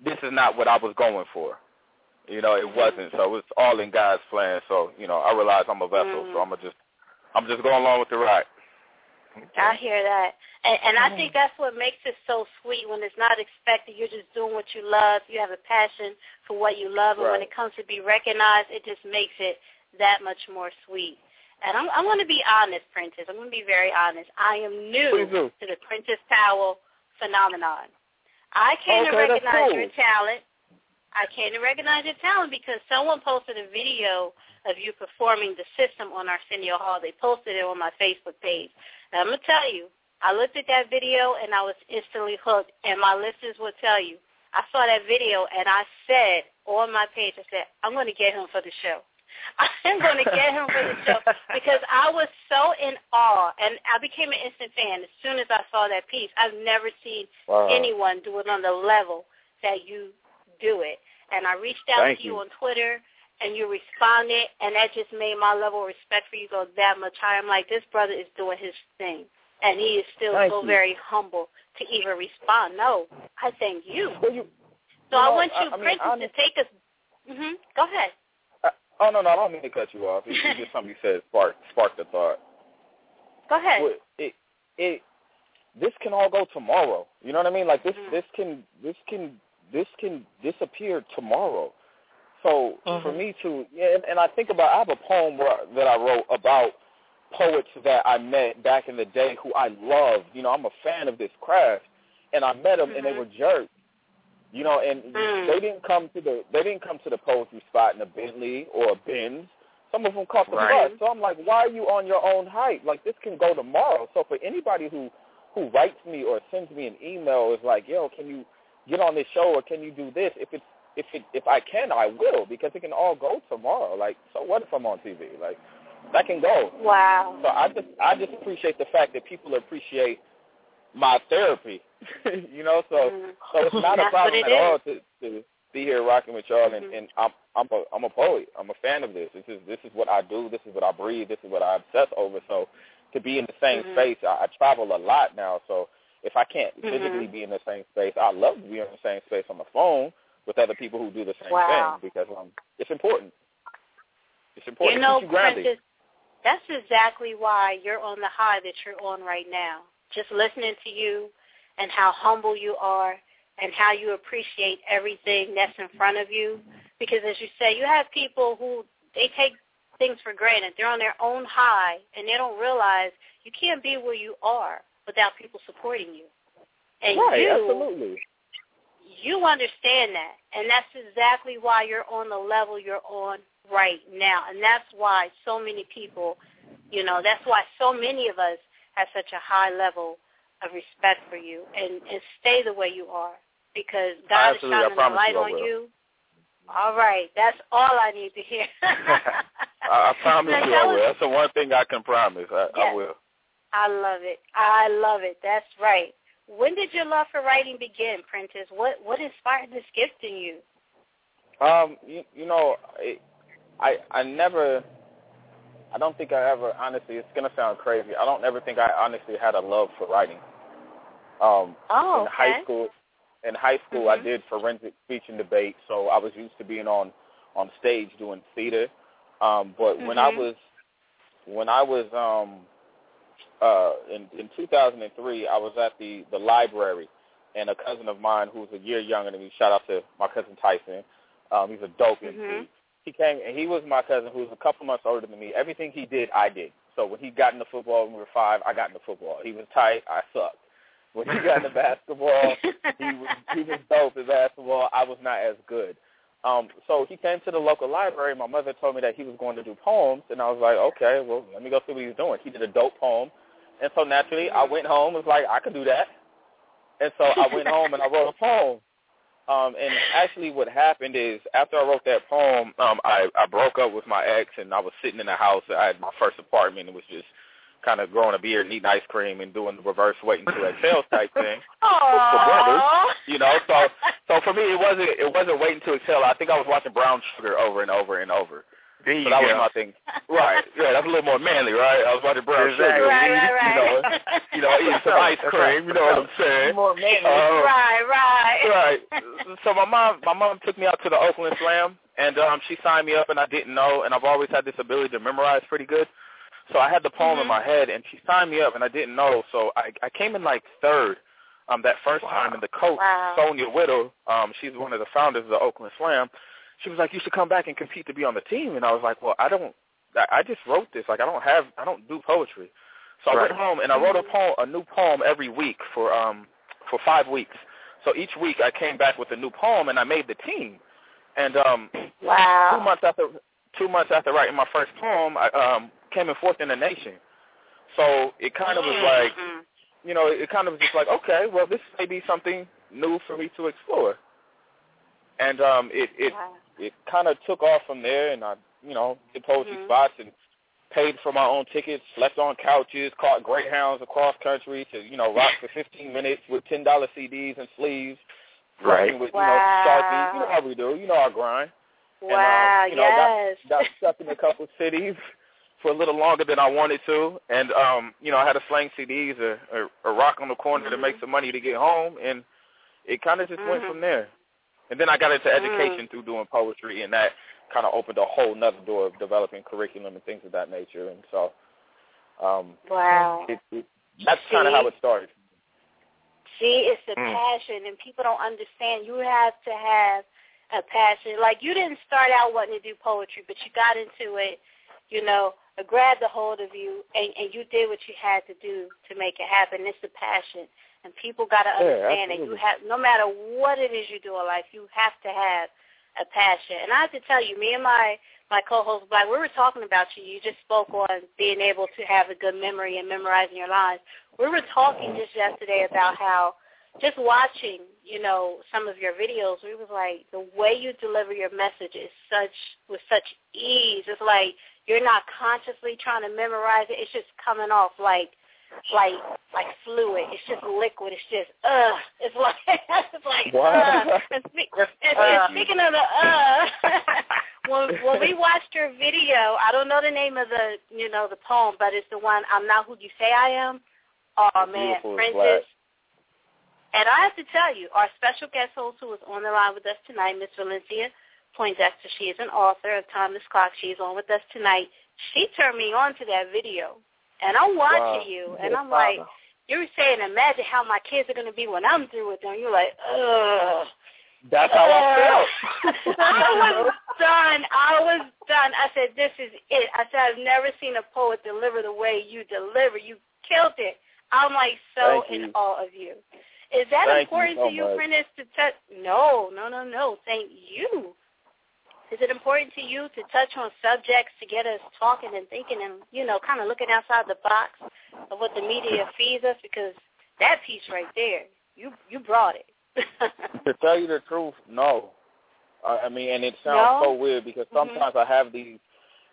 this is not what I was going for. You know, it wasn't. So it's all in God's plan. So you know, I realize I'm a vessel. So I'm gonna just I'm just going along with the ride. I hear that. And, and I think that's what makes it so sweet when it's not expected. You're just doing what you love. You have a passion for what you love. And when it comes to be recognized, it just makes it that much more sweet. And I'm, I'm going to be honest, Prentice. I'm going to be very honest. I am new to the Prentice Powell phenomenon. I came to Okay, that's recognize cool. your talent. I came to recognize your talent because someone posted a video of you performing the system on Arsenio Hall. They posted it on my Facebook page. And I'm going to tell you, I looked at that video and I was instantly hooked. And my listeners will tell you, I saw that video and I said on my page, I said, I'm going to get him for the show. I'm going to get him for the show because I was so in awe, and I became an instant fan as soon as I saw that piece. I've never seen Wow. anyone do it on the level that you do it. And I reached out Thank to you you. on Twitter, and you responded, and that just made my level of respect for you go that much higher. I'm like, this brother is doing his thing, and he is still Thank so you. very humble to even respond. No, I thank you. Well, you, so I know, want I- you, I mean, Prentice, honest- to take us. hmm Go ahead. Oh no, no. I don't mean to cut you off. It's it's just something you said sparked sparked a thought. Go ahead. Well, It it this can all go tomorrow. You know what I mean? Like this Mm-hmm. this can this can this can disappear tomorrow. So for Mm-hmm. me to yeah, and, and I think about I have a poem where, that I wrote about poets that I met back in the day who I loved. You know, I'm a fan of this craft, and I met them and they Mhm. were jerks. You know, and Mm. they didn't come to the they didn't come to the poetry spot in a Bentley or a Benz. Some of them caught the Right. bus. So I'm like, why are you on your own hype? Like this can go tomorrow. So for anybody who who writes me or sends me an email is like, yo, can you get on this show or can you do this? If it's if it if I can, I will because it can all go tomorrow. Like, so what if I'm on TV? Like, that can go. Wow. So I just I just appreciate the fact that people appreciate my therapy. you know, so Mhm. so it's not a problem at it all to to be here rocking with y'all and, Mhm. and I'm I'm a I'm a poet. I'm a fan of this. This is this is what I do, this is what I breathe, this is what I obsess over. So to be in the same Mhm. space, I, I travel a lot now, so if I can't Mhm. physically be in the same space, I love to be in the same space on the phone with other people who do the same Wow. thing because um it's important. It's important. You know, you that's exactly why you're on the high that you're on right now. Just listening to you and how humble you are and how you appreciate everything that's in front of you. Because as you say, you have people who they take things for granted. They're on their own high and they don't realize you can't be where you are without people supporting you. And right, you absolutely. You understand that and that's exactly why you're on the level you're on right now and that's why so many people you know that's why so many of us have such a high level of respect for you and and stay the way you are because god is Absolutely, shining the light you on you. All right that's all i need to hear. I, I promise Now you I will. That's the one thing I can promise. I, I will. i love it. I love it. That's right when did your love for writing begin prentice what what inspired this gift in you Um, you, you know, it, I I never, I don't think I ever honestly. It's gonna sound crazy. I don't ever think I honestly had a love for writing. Um, Oh, in high school, in high school, I Mhm. did forensic speech and debate, so I was used to being on on stage doing theater. Um, but when I Mhm. was when I was um uh in in 2003, I was at the the library, and a cousin of mine who's a year younger than me. Shout out to my cousin Tyson. Um, he's a dope MC. Mhm. He came and he was my cousin who was a couple months older than me. Everything he did, I did. So when he got into football when we were five, I got into football. He was tight, I sucked. When he got into basketball, he was he was dope at basketball. I was not as good. Um, so he came to the local library. My mother told me that he was going to do poems, and I was like, okay, well, let me go see what he's doing. He did a dope poem, and so naturally, I went home. Was like, I could do that, and so I went home and I wrote a poem. Um, and actually, what happened is after I wrote that poem, um, I I broke up with my ex, and I was sitting in the house. I had my first apartment. It was just kind of growing a beard and eating ice cream and doing the reverse waiting to exhale type thing for brothers. You know, so so for me it wasn't it wasn't waiting to exhale. I think I was watching Brown Sugar over and over and over. There you so that go. was my thing. Right. Yeah, that's a little more manly, right? I was watching Brown Exactly. Sugar. Right, right, right. You know, you know, eating some ice cream. You know what I'm saying? More manly. Uh, right, right. right. So my mom, my mom took me out to the Oakland Slam, and um, she signed me up, and I didn't know, and I've always had this ability to memorize pretty good. So I had the poem in my head, and she signed me up, and I didn't know. So I, I came in like third um, that first time, and the coach, Wow. Sonia Whittle, um, she's one of the founders of the Oakland Slam. She was like, "You should come back and compete to be on the team." And I was like, "Well, I don't. I, just wrote this. Like, I don't have. I don't do poetry." So I went home and I wrote a poem, a new poem every week for um for five weeks. So each week I came back with a new poem and I made the team. And um Wow. two months after two months after writing my first poem, I um came in fourth in the nation. So it kind of was like Mhm. you know, it kind of was just like, okay, well this may be something new for me to explore. And um it it Wow. It kind of took off from there and I, you know, did poetry Mhm. spots and paid for my own tickets, slept on couches, caught greyhounds across country to, you know, rock for 15 minutes with $10 CDs and sleeves. Right. With, Wow. you know, Sharpies. You know how we do. You know our grind. And, um, Wow, you know, yes. got stuck in a couple cities for a little longer than I wanted to, and um, you know, I had to slang CDs or, or, or rock on the corner to Mhm. make some money to get home, and it kind of just went Mhm. from there. And then I got into Mm. education through doing poetry, and that kind of opened a whole nother door of developing curriculum and things of that nature. And so, um, Wow. it, it, that's kind of how it started. See, it's the Mm. passion, and people don't understand. You have to have a passion. Like you didn't start out wanting to do poetry, but you got into it. You know, it grabbed a hold of you, and, and you did what you had to do to make it happen. It's the passion, and people got to Yeah, understand that you have. No matter what it is you do in life, you have to have a passion. And I have to tell you, me and my my co-host Black, we were talking about you. You just spoke on being able to have a good memory and memorizing your lines. We were talking just yesterday about how just watching, you know, some of your videos, we was like the way you deliver your message is such with such ease. It's like you're not consciously trying to memorize it. It's just coming off like like like fluid. It's just liquid. It's just uh. It's like it's like Wow. uh. And, spe- and, and speaking of the uh, when when we watched your video, I don't know the name of the you know the poem, but it's the one I'm not who you say I am. Oh man, Prentice. And I have to tell you, our special guest host who is on the line with us tonight, Miss Valencia Poindexter, she is an author of Timeless Clock. She is on with us tonight. She turned me on to that video. And I'm watching Wow. you, and I'm like, you're saying, imagine how my kids are going to be when I'm through with them. You're like, ugh. That's how I felt. I was done. I was done. I said, this is it. I said, I've never seen a poet deliver the way you deliver. You killed it. I'm like so Thank in you. awe of you. Is that Thank you important so to you, much. Prentice, to touch? No, no, no, no. Thank you. Is it important to you to touch on subjects to get us talking and thinking and, you know, kind of looking outside the box of what the media feeds us? Because that piece right there, you you brought it. to tell you the truth, no. I, I mean, and it sounds No? so weird because mm-hmm. sometimes I have these,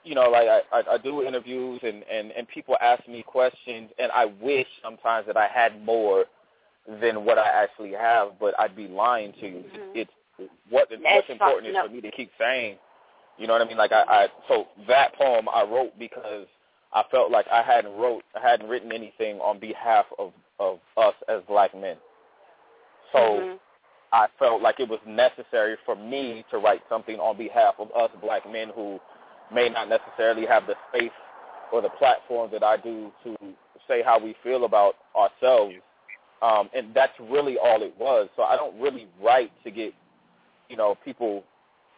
you know, like I, I, I do interviews and, and, and people ask me questions, and I wish sometimes that I had more than what I actually have, but I'd be lying to you. Mm-hmm. It's what That's what's important is fucked for me to keep saying. You know what I mean? Like I, I so that poem I wrote because I felt like I hadn't wrote I hadn't written anything on behalf of of us as black men. So Mhm. I felt like it was necessary for me to write something on behalf of us black men who may not necessarily have the space or the platform that I do to say how we feel about ourselves. Um, and that's really all it was. So I don't really write to get, you know, people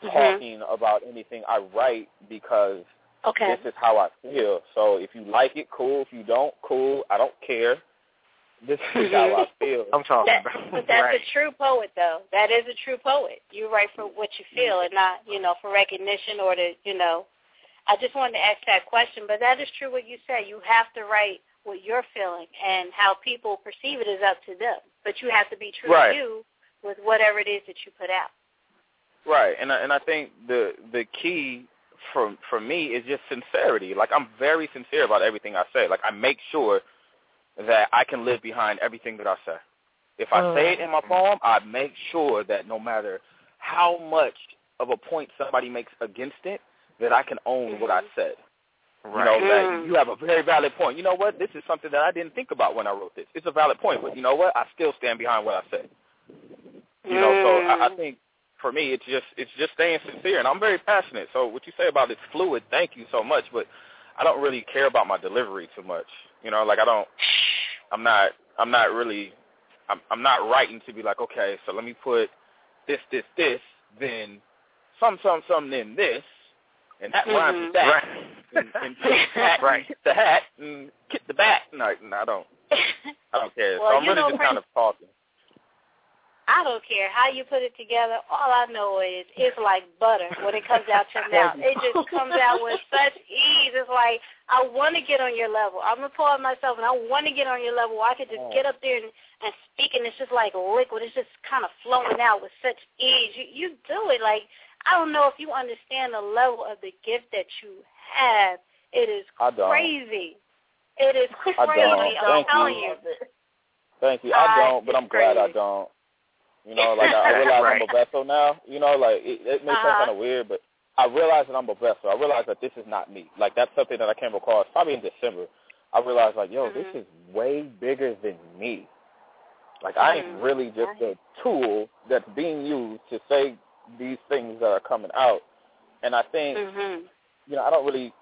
Mhm. talking about anything. I write because Okay. this is how I feel. So if you like it, cool. If you don't, cool. I don't care. This is how I feel. I'm talking That, about but that's right. a true poet, though. That is a true poet. You write for what you feel, and not, you know, for recognition or to, you know. I just wanted to ask that question, but that is true what you said. You have to write what you're feeling, and how people perceive it is up to them. But you have to be true Right. to you with whatever it is that you put out. Right, and I, and I think the the key for for me is just sincerity. Like I'm very sincere about everything I say. Like I make sure that I can live behind everything that I say. If I say it in my poem, I make sure that no matter how much of a point somebody makes against it, that I can own what I mm-hmm. said. Right. You know, that mm. you have a very valid point. You know what? This is something that I didn't think about when I wrote this. It's a valid point, but you know what? I still stand behind what I said. You know, so I, I mm. think for me, it's just it's just staying sincere, and I'm very passionate. So what you say about it's fluid, thank you so much, but I don't really care about my delivery too much. You know, like I don't, I'm not, I'm not really, I'm, I'm not writing to be like, okay, so let me put this, this, this, then some, some, some, then this, and that rhymes with mm-hmm. that, and, and the hat, Right. the hat, and kick the bat. No, no, I don't, I don't care. Well, so I'm really know, just kind of talking. I don't care how you put it together. All I know is it's like butter when it comes out your mouth. It just comes out with such ease. It's like I want to get on your level. I'm a poet myself, and I want to get on your level. I could just get up there and, and speak, and it's just like liquid. It's just kind of flowing out with such ease. You you do it like I don't know if you understand the level of the gift that you have. It is crazy. It is crazy. I don't. I'm Thank telling you. Thank you. I don't, but I'm glad I don't. You know, like I, I realize I'm a vessel now. You know, like it, it may sound Uh-huh. kind of weird, but I realize that I'm a vessel. I realize that this is not me. Like that's something that I came across probably in December. I realized like, yo, this is way bigger than me. Like I ain't really just a tool that's being used to say these things that are coming out. And I think Mhm. you know, I don't really.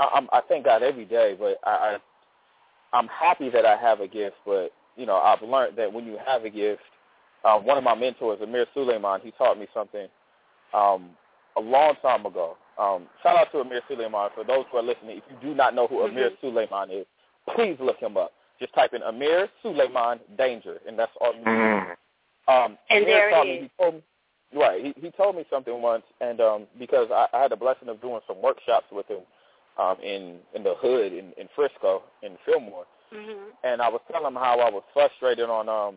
I, I'm, I thank God every day, but I, I, I'm happy that I have a gift. But you know, I've learned that when you have a gift, um, one of my mentors, Amir Sulaiman, he taught me something um, a long time ago. Um, shout out to Amir Sulaiman. For those who are listening, if you do not know who Amir Mhm. Sulaiman is, please look him up. Just type in Amir Sulaiman Danger, and that's all you need. Um, And Amir there it taught me, he told me, right, he, he told me something once, and um, because I, I had the blessing of doing some workshops with him um, in in the hood in, in Frisco, in Fillmore, Mhm. and I was telling him how I was frustrated on um,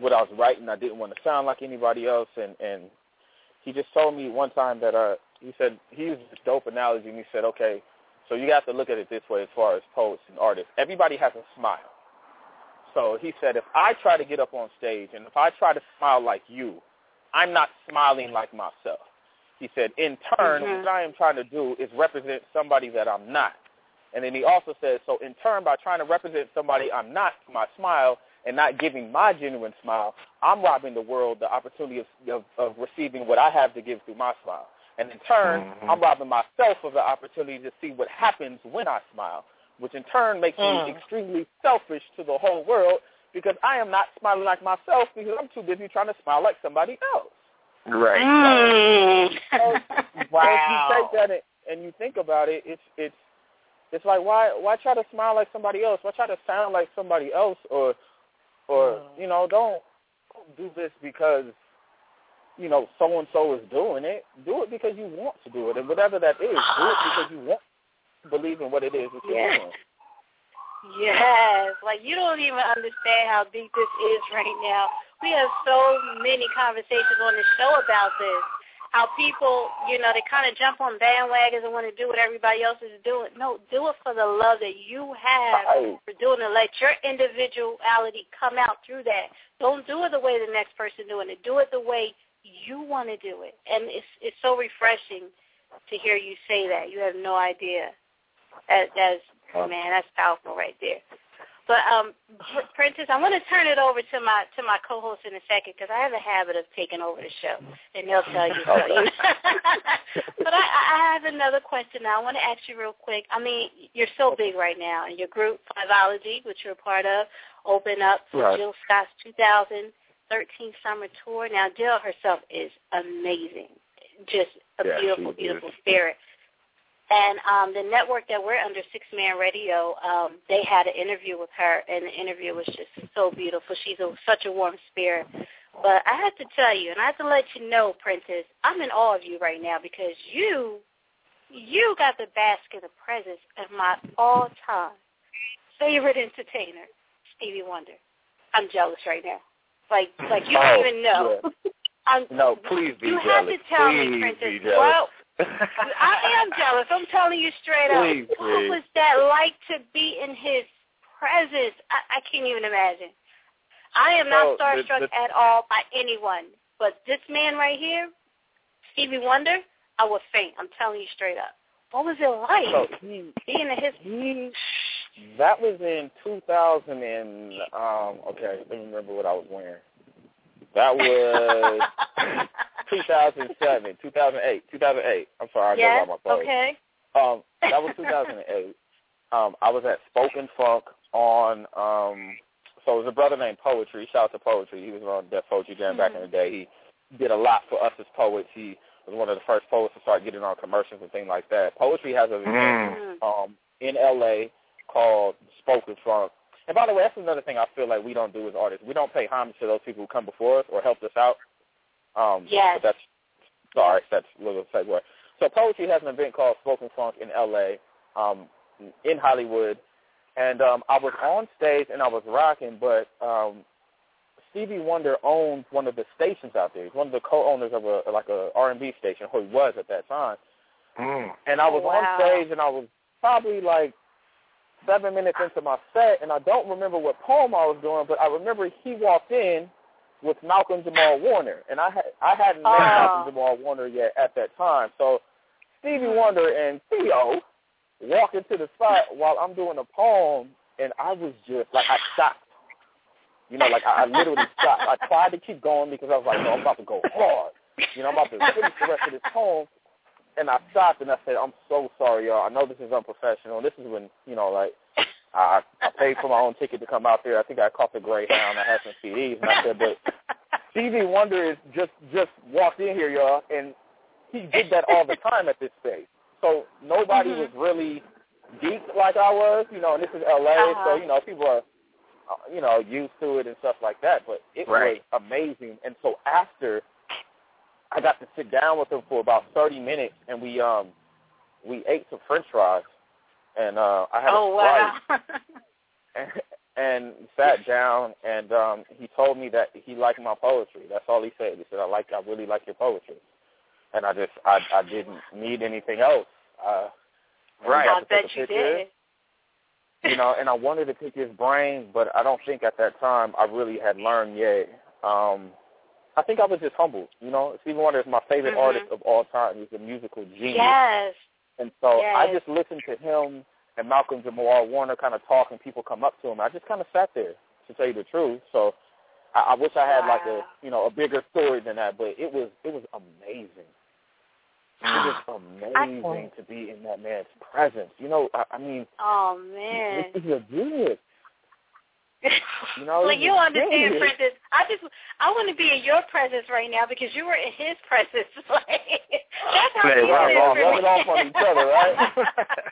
what I was writing. I didn't want to sound like anybody else, and and he just told me one time that uh, he said he used this dope analogy, and he said, okay, so you have to look at it this way as far as poets and artists. Everybody has a smile. So he said, if I try to get up on stage and if I try to smile like you, I'm not smiling like myself. He said, in turn, Mhm. what I am trying to do is represent somebody that I'm not. And then he also says, so in turn, by trying to represent somebody I'm not, my smile, and not giving my genuine smile, I'm robbing the world the opportunity of, of, of receiving what I have to give through my smile. And in turn, Mhm. I'm robbing myself of the opportunity to see what happens when I smile, which in turn makes Mm. me extremely selfish to the whole world because I am not smiling like myself because I'm too busy trying to smile like somebody else. Right. Mm. So if wow. you take that and- and you think about it, it's it's it's like why why try to smile like somebody else? Why try to sound like somebody else or or oh. you know don't, don't do this because you know so and so is doing it. Do it because you want to do it, and whatever that is, do it because you want to believe in what it is that you're Yes. doing. Yes, like you don't even understand how deep this is right now. We have so many conversations on the show about this. How people, you know, they kind of jump on bandwagons and want to do what everybody else is doing. No, do it for the love that you have Right. for doing it. Let your individuality come out through that. Don't do it the way the next person doing it. Do it the way you want to do it. And it's it's so refreshing to hear you say that. You have no idea. That that's man, that's powerful right there. But um, I'm going to turn it over to my to my co-host in a second because I have a habit of taking over the show, and they'll tell you. So, you know. but I, I have another question now. I want to ask you real quick. I mean, you're so big right now, and your group Fiveology, which you're a part of, open up for Right. Jill Scott's 2013 summer tour. Now, Jill herself is amazing, just a Yeah, beautiful, beautiful is. spirit. And um, the network that we're under, Six Man Radio, um, they had an interview with her, and the interview was just so beautiful. She's a, such a warm spirit. But I have to tell you, and I have to let you know, Prentice, I'm in awe of you right now because you, you got the basket of presents of my all-time favorite entertainer, Stevie Wonder. I'm jealous right now. Like, like you don't Oh, even know. I'm, No, please be you jealous. have to tell please me, Prentice. Well, I am jealous. I'm telling you straight up. Please, what please. was that like to be in his presence? I, I can't even imagine. I am not So, the- starstruck the- at all by anyone, but this man right here, Stevie Wonder, I would faint. I'm telling you straight up. What was it like So he being in his? he that was in 2000 and um okay, let me remember what I was wearing. That was 2007, 2008, 2008. I'm sorry, I yes. go by my phone. Okay. Um, that was 2008. um, I was at Spoken Funk on. Um, so it was a brother named Poetry. Shout out to Poetry. He was on Def Poetry Jam back in the day. He did a lot for us as poets. He was one of the first poets to start getting on commercials and things like that. Poetry has an event um, in LA called Spoken Funk. And by the way, that's another thing I feel like we don't do as artists. We don't pay homage to those people who come before us or helped us out. Um, Yes. But that's sorry, that's a little segue. So Poetry has an event called Spoken Funk in LA, um, in Hollywood, and um, I was on stage and I was rocking, but um, Stevie Wonder owns one of the stations out there. He's one of the co-owners of a like a R&B station, who he was at that time. Mm. And I was Wow. on stage, and I was probably like seven minutes into my set, and I don't remember what poem I was doing, but I remember he walked in with Malcolm Jamal Warner, and I had I hadn't met Oh. Malcolm Jamal Warner yet at that time. So Stevie Wonder and Theo walk into the spot while I'm doing a poem, and I was just like I stopped. You know, like I, I literally stopped. I tried to keep going because I was like, no, I'm about to go hard. You know, I'm about to finish the rest of this poem. and I stopped and I said, I'm so sorry, y'all. I know this is unprofessional. This is when you know, like I, I paid for my own ticket to come out there. I think I caught the Greyhound. I had some CDs, and I said, but Stevie Wonder is just just walked in here, y'all, and he did that all the time at this space. So nobody Mhm. was really geeked like I was, you know. And this is L.A., Uh-huh. so you know people are, uh, you know, used to it and stuff like that. But it Right. was amazing. And so after, I got to sit down with him for about thirty minutes, and we um we ate some French fries, and uh I had oh a Sprite wow. and, and sat down and um he told me that he liked my poetry. That's all he said. He said, I like I really like your poetry. And I just I I didn't need anything else. Uh Right. I I got to take bet you did. You know, and I wanted to pick his brain, but I don't think at that time I really had learned yet. Um I think I was just humbled, you know. Stevie Wonder is my favorite Mhm. artist of all time. He's a musical genius. Yes. And so I just listened to him and Malcolm Jamal Warner kind of talk, and people come up to him. I just kind of sat there, to tell you the truth. So I, I wish I had like a you know a bigger story than that, but it was it was amazing. It was amazing to be in that man's presence. You know, I, I mean, Oh man. this is a genius. You know, well, you understand. Prentice. I just, I want to be in your presence right now because you were in his presence. Like, that's how Say, deep wow, it is for rub me. it off on each other, right?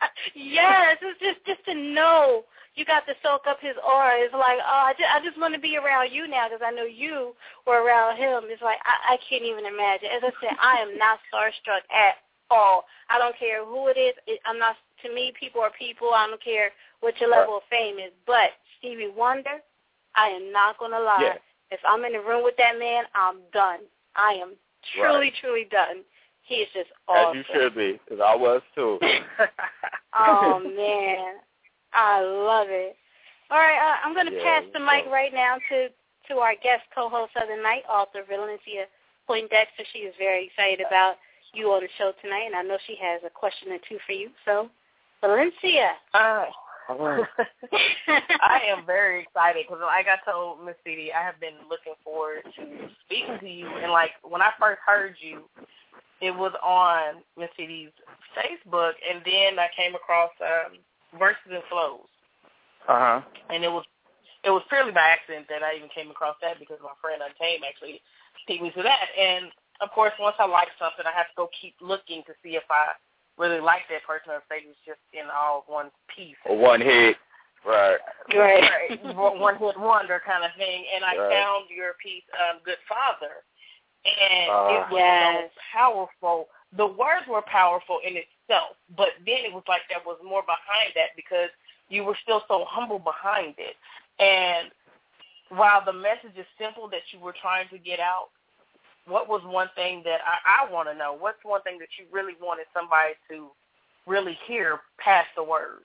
yes, it's just, just to know you got to soak up his aura. It's like, oh, I just, I just want to be around you now because I know you were around him. It's like I, I can't even imagine. As I said, I am not starstruck at all. I don't care who it is. It, I'm not. To me, people are people. I don't care what your level of fame is. But Stevie Wonder, I am not gonna lie. Yeah. If I'm in the room with that man, I'm done. I am truly, truly done. He is just awesome. As awesome. you should be, because I was too. Oh man, I love it. All right, uh, I'm going to Yeah, pass the mic right now to to our guest co-host of the night, author Valencia Poindexter. She is very excited about you on the show tonight, and I know she has a question or two for you. So, Valencia. Hi. I am very excited because, like I told Miss PD, I have been looking forward to speaking to you. And like when I first heard you, it was on Miss PD's Facebook, and then I came across um, Verses and Flows, Uh huh. and it was it was purely by accident that I even came across that because my friend Untamed actually took me to that. And of course, once I like something, I have to go keep looking to see if I really like that person or if they was just in all one piece. One hit. Right. Right. one hit wonder kind of thing. And I Right. found your piece, um, Good Father. And Uh, it was Yes. so powerful. The words were powerful in itself, but then it was like there was more behind that because you were still so humble behind it. And while the message is simple that you were trying to get out, what was one thing that I, I want to know? What's one thing that you really wanted somebody to really hear past the words?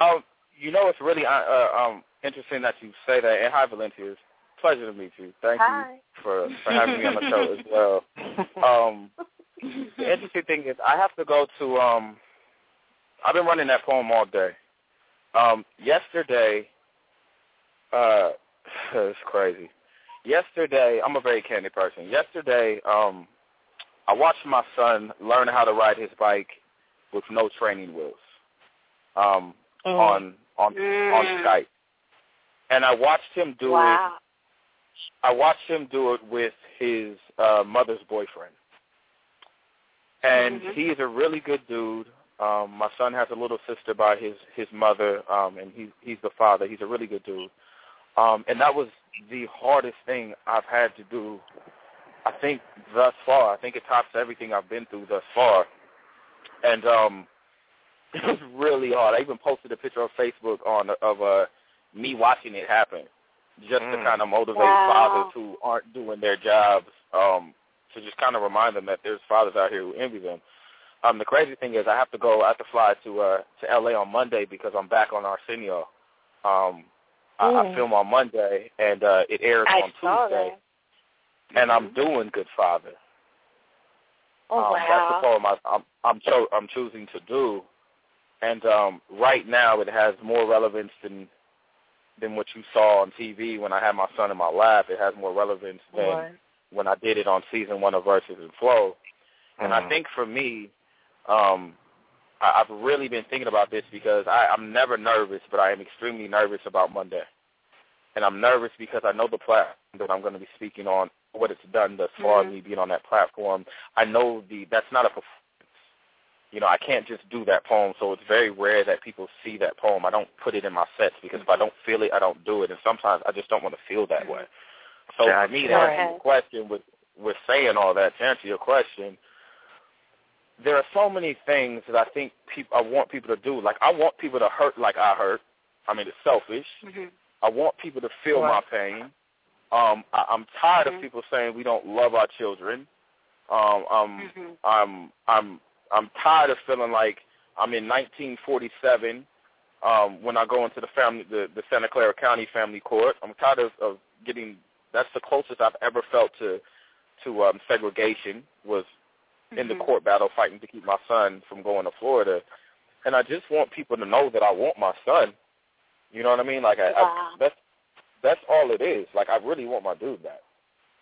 Um, you know, it's really uh, uh, um interesting that you say that. And hi, Valencia. It's a pleasure to meet you. Thank Hi. you for for having me on the show as well. Um, the interesting thing is, I have to go to. Um, I've been running that poem all day. Um, yesterday, uh, it's crazy. Yesterday, I'm a very candid person. Yesterday, um, I watched my son learn how to ride his bike with no training wheels. Um, on on on Mm. Skype, and I watched him do it. I watched him do it with his uh, mother's boyfriend, and Mhm. he is a really good dude. Um, my son has a little sister by his his mother, um, and he's he's the father. He's a really good dude, um, and that was the hardest thing I've had to do. I think thus far. I think it tops everything I've been through thus far, and um, it was really hard. I even posted a picture on Facebook on of uh, me watching it happen, just to Mm. kind of motivate Wow. fathers who aren't doing their jobs, um, to just kind of remind them that there's fathers out here who envy them. Um, the crazy thing is, I have to go. I have to fly to uh, to LA on Monday because I'm back on Arsenio. Um, I, I Mm. film on Monday and uh, it airs I on saw Tuesday, that. and I'm doing Good Father. Oh um, wow. That's the poem I, I'm I'm cho- I'm choosing to do, and um, right now it has more relevance than than what you saw on TV when I had my son in my lap. It has more relevance than Right. when I did it on season one of Verses and Flow. And I think for me, um, I, I've really been thinking about this because I, I'm never nervous, but I am extremely nervous about Monday. And I'm nervous because I know the platform that I'm going to be speaking on, what it's done thus far, Mhm. me being on that platform. I know the that's not a performance. You know, I can't just do that poem, so it's very rare that people see that poem. I don't put it in my sets because if I don't feel it, I don't do it. And sometimes I just don't want to feel that way. So for me, to answer your question with with saying all that, to answer your question, there are so many things that I think people I want people to do. Like I want people to hurt like I hurt. I mean, it's selfish. Mm-hmm. I want people to feel Right. my pain. Um, I, I'm tired Mhm. of people saying we don't love our children. Um, um, Mhm. I'm I'm I'm tired of feeling like I'm in 1947 um, when I go into the family the, the Santa Clara County Family Court. I'm tired of, of getting that's the closest I've ever felt to to um, segregation was in the Mhm. court battle fighting to keep my son from going to Florida. And I just want people to know that I want my son. You know what I mean? Like I, Wow. I that's that's all it is. Like I really want my dude back.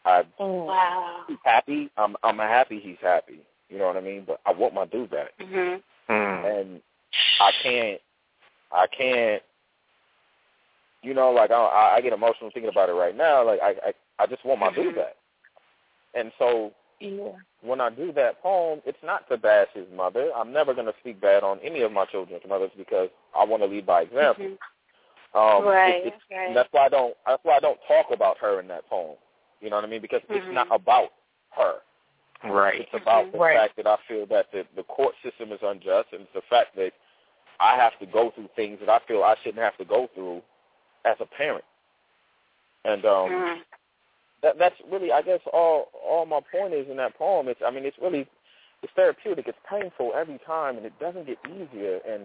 I Wow. he's happy. I'm I'm happy he's happy. You know what I mean? But I want my dude back. Mhm. And I can't I can't you know, like I I get emotional thinking about it right now. Like I I, I just want my dude Mhm. back. And so Yeah. when I do that poem, it's not to bash his mother. I'm never going to speak bad on any of my children's mothers because I want to lead by example. Mhm. Um, Right, it's, it's, right. That's why I don't. That's why I don't talk about her in that poem. You know what I mean? Because it's Mhm. not about her. Right. It's about the Right. fact that I feel that the, the court system is unjust, and it's the fact that I have to go through things that I feel I shouldn't have to go through as a parent. And um, Mhm. That that's really I guess all all my point is in that poem. It's I mean it's really it's therapeutic. It's painful every time, and it doesn't get easier. And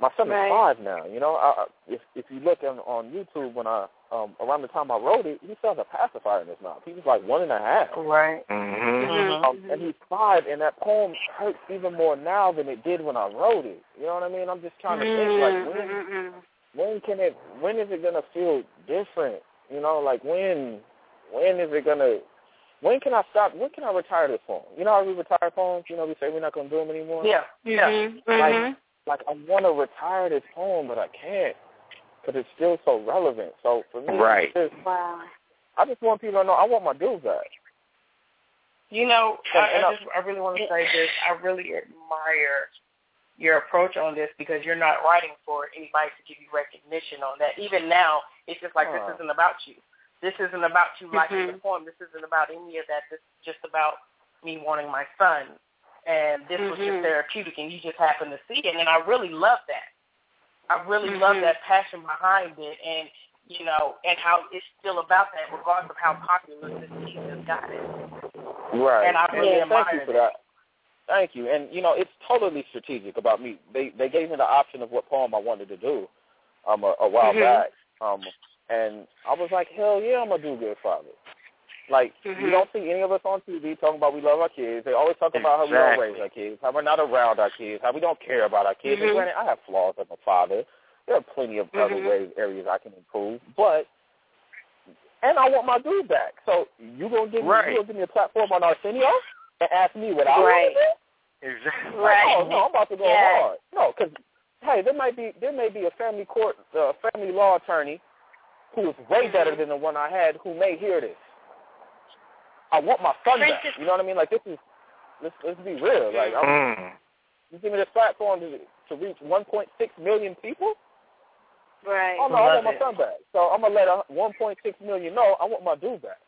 my son Right. is five now. You know, I, I- if if you look on on YouTube when I um around the time I wrote it, he still has a pacifier in his mouth. He was like one and a half. Right. Mm-hmm. Mhm. Um, and he's five, and that poem hurts even more now than it did when I wrote it. You know what I mean? I'm just trying to think like when Mhm. when can it when is it gonna feel different? You know, like when when is it gonna when can I stop? When can I retire this poem? You know how we retire poems? You know, we say we're not gonna do them anymore. Yeah. Yeah. Mhm. Like, Mhm. like I want to retire this poem, but I can't because it's still so relevant. So for me, Right. it's just, Wow. I just want people to know I want my dude back. You know, And- I, and I I- just I really want to say this. I really admire your approach on this because you're not writing for anybody to give you recognition on that. Even now, it's just like Oh. this isn't about you. This isn't about you liking the Mhm. poem. This isn't about any of that. This is just about me wanting my son. And this was just Mhm. therapeutic, and you just happened to see it. And I really love that. I really love Mhm. that passion behind it, and you know, and how it's still about that, regardless of how popular this piece has gotten. Right. And I really yeah, thank you for that. Thank you. And you know, it's totally strategic about me. They they gave me the option of what poem I wanted to do um a, a while Mhm. back. Um and I was like, Hell yeah, I'm gonna do good father. Like you Mhm. don't see any of us on TV talking about we love our kids. They always talk about how we don't raise our kids, how we're not around our kids, how we don't care about our kids. Mhm. And granted, I have flaws as a father. There are plenty of other Mhm. ways areas I can improve, but and I want my dude back. So you gonna give me Right. you gonna give me a platform on Arsenio and ask me what I Right. want to do? Exactly. Like, Right. oh no, I'm about to go Yes. hard. No, because hey, there might be there may be a family court, uh, family law attorney who is way better than the one I had who may hear this. I want my son back. You know what I mean? Like this is let's let's be real. Like I'm, Mm. you give me this platform to to reach 1.6 million people. Right. Oh no, I Love want my it. son back. So I'm gonna let a 1.6 million know I want my dude back.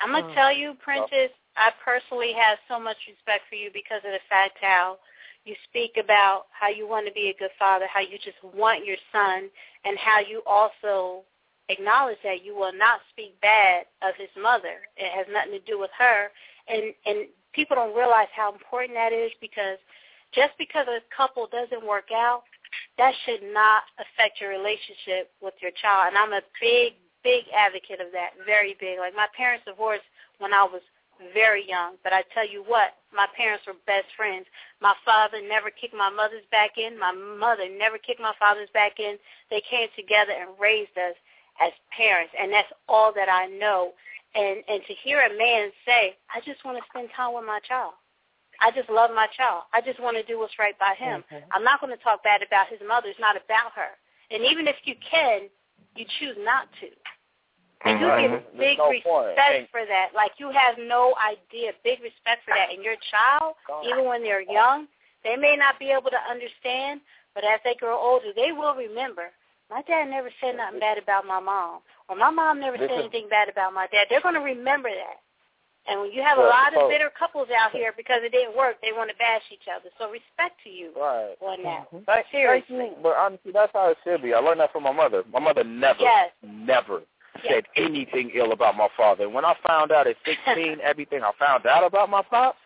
I'm gonna tell you, Prentice, I personally have so much respect for you because of the fact how you speak about how you want to be a good father, how you just want your son, and how you also acknowledge that you will not speak bad of his mother. It has nothing to do with her, and and people don't realize how important that is because just because a couple doesn't work out, that should not affect your relationship with your child. And I'm a big, big advocate of that, very big. Like my parents divorced when I was very young, but I tell you what, my parents were best friends. My father never kicked my mother's back in. My mother never kicked my father's back in. They came together and raised us as parents, and that's all that I know. And and to hear a man say, I just want to spend time with my child. I just love my child. I just want to do what's right by him. Mhm. I'm not going to talk bad about his mother. It's not about her. And even if you can, you choose not to. And you get big no respect point. For that. Like you have no idea, big respect for that. And your child, even when they're young, they may not be able to understand, but as they grow older, they will remember. My dad never said nothing bad about my mom, or my mom never said anything bad about my dad. They're going to remember that. And when you have a lot of bitter couples out here because it didn't work, they want to bash each other. So respect to you Right. on that. Mm-hmm. Thank, thank Seriously. you. But honestly, that's how it should be. I learned that from my mother. My mother never, Yes. never said anything ill about my father. And when I found out at 16 everything I found out about my pops,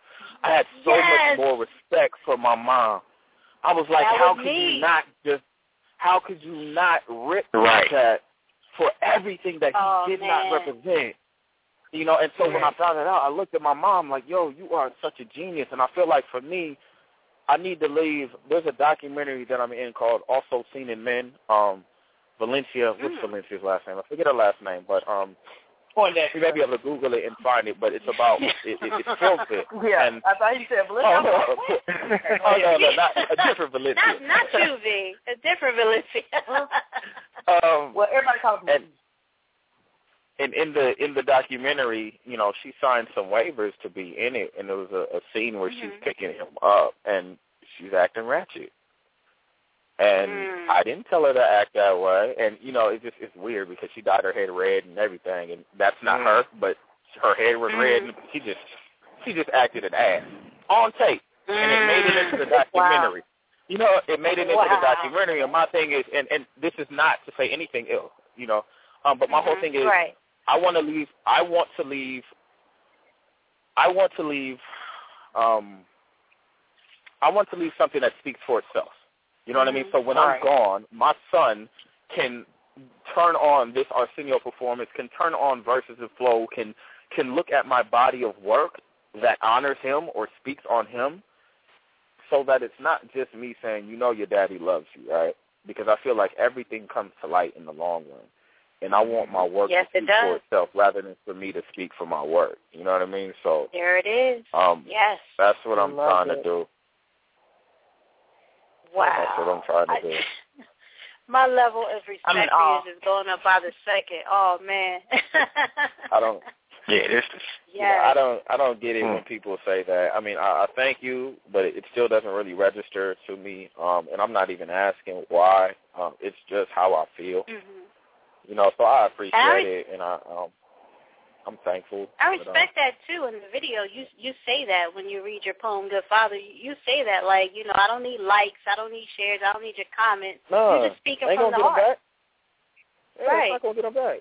I had so Yes. much more respect for my mom. I was like, That how was could me. you not just, how could you not rip Right. that for everything that he Oh, did man. not represent? You know, and so when I found it out, I looked at my mom like, yo, you are such a genius. And I feel like for me, I need to leave. There's a documentary that I'm in called Also Seen in Men. Um, Valencia, what's Mm. Valencia's last name? I forget her last name, but um, On that. you may be able to Google it and find it. But it's about it, it, it's filthy. Yeah, And, I thought you said oh, Valencia. no, oh, no, no, not a different Valencia. Not not you, V. A different Valencia. Um, well, everybody calls me. and and in the in the documentary, you know, she signed some waivers to be in it, and there was a, a scene where she's Mhm. picking him up, and she's acting ratchet. And Mm. I didn't tell her to act that way, and you know, it's just it's weird because she dyed her head red and everything, and that's not Mm. her, but her hair was red, Mm. and she just she just acted an ass on tape, and it made it into the documentary. You know, it made it into the documentary, and my thing is, and and this is not to say anything ill, you know, um, but my whole Mhm. thing is, right. I want to leave. I want to leave. I want to leave. Um, I want to leave something that speaks for itself. You know what I mean? So when Right. I'm gone, my son can turn on this Arsenio performance, can turn on verses of flow, can can look at my body of work that honors him or speaks on him, so that it's not just me saying, you know, your daddy loves you, right? Because I feel like everything comes to light in the long run and I want my work Yes, to it speak for itself rather than for me to speak for my work. You know what I mean? So There it is. um Yes. that's what I I'm trying it. to do. Wow. That's what I'm trying to I- do. My level of respect I'm in for awe. you is just going up by the second. Oh man. I don't Yeah, this you know. I don't I don't get it when Hmm. people say that. I mean, I, I thank you, but it, it still doesn't really register to me. Um and I'm not even asking why. Um it's just how I feel. Mhm. You know, so I appreciate I- it and I um I'm thankful. I but, um, respect that too. In the video, you you say that when you read your poem, "Good Father," you, you say that like you know, I don't need likes, I don't need shares, I don't need your comments. No, You're just speaking ain't from gonna the get 'em heart. back. Yeah, Right. it's not gonna get them back.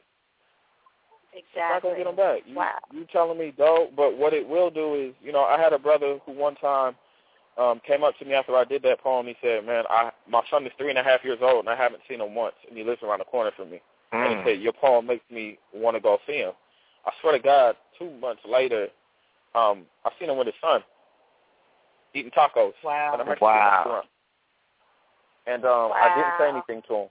It's not Exactly. gonna get them back. You, Wow. you telling me dope, but what it will do is, you know, I had a brother who one time um came up to me after I did that poem. He said, "Man, I my son is three and a half years old, and I haven't seen him once, and he lives around the corner from me." And he Mm. said, "Your poem makes me want to go see him." I swear to God, two months later, um, I seen him with his son eating tacos Wow. at a Mexican Wow. And um, I didn't say anything to him.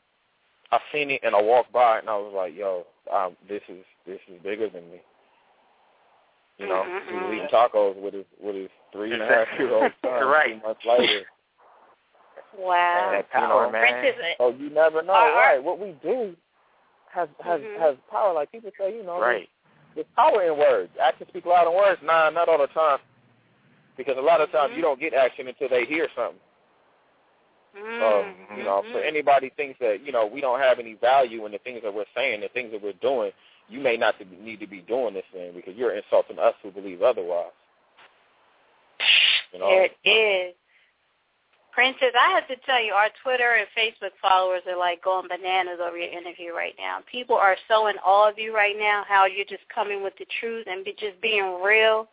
I seen it and I walked by and I was like, "Yo, um, this is this is bigger than me." You know, Mm-mm-mm. he was eating tacos with his with his three and a half year old son. Right. Two months later, Wow. and, That you power, know, man. Prentice, so you never know, Our- our- right? What we do has has Mhm. has power. Like people say, you know, Right. There's power in words. Actions speak louder than words. Nah, not all the time. Because a lot of times Mhm. you don't get action until they hear something. So, mm, you know, mhm. for anybody thinks that, you know, we don't have any value in the things that we're saying, the things that we're doing, you may not to- need to be doing this thing because you're insulting us who believe otherwise. You know? There it is. Prentice, I have to tell you, our Twitter and Facebook followers are like going bananas over your interview right now. People are so in awe of you right now, how you're just coming with the truth and be, just being real.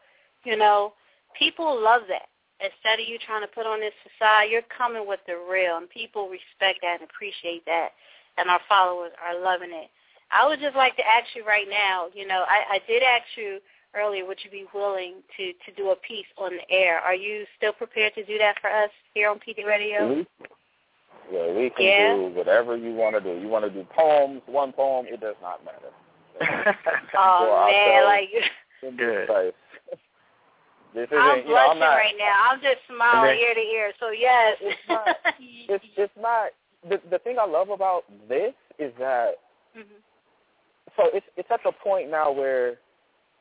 You know, people love that. Instead of you trying to put on this facade, you're coming with the real, and people respect that and appreciate that, and our followers are loving it. I would just like to ask you right now, you know, I, I did ask you earlier, would you be willing to, to do a piece on the air? Are you still prepared to do that for us here on PD Radio? We, yeah, we can Yeah. do whatever you want to do. You want to do poems, one poem, it does not matter. Oh I man, felt like in this place. This isn't, I'm you know, I'm blushing not, right now. I'm just smiling then- ear to ear. So yes. it's not. it's not the the thing I love about this is that Mhm. so it's it's at the point now where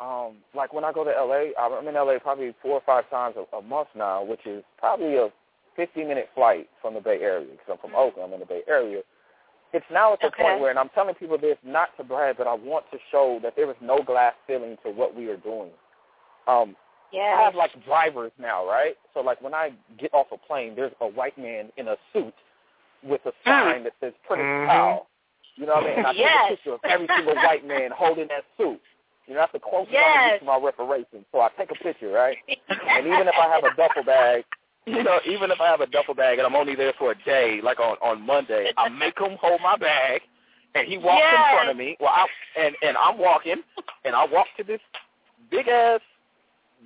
um like when I go to LA, I'm in LA probably four or five times a, a month now, which is probably a 50 minute flight from the Bay Area because I'm from Oakland, I'm in the Bay Area. It's now at the Okay. point where, and I'm telling people this not to brag, but I want to show that there is no glass ceiling to what we are doing. Um, Yes. I have like drivers now, right? So like when I get off a plane, there's a white man in a suit with a sign that says Prentice Mhm. Powell. You know what I mean? And I Yes. take a picture of every single white man holding that suit. You know, that's the closest I can get to my reparation. So I take a picture, right? And even if I have a duffel bag, you know, even if I have a duffel bag and I'm only there for a day, like on on Monday, I make him hold my bag, and he walks in front of me. Well, I and and I'm walking, and I walk to this big ass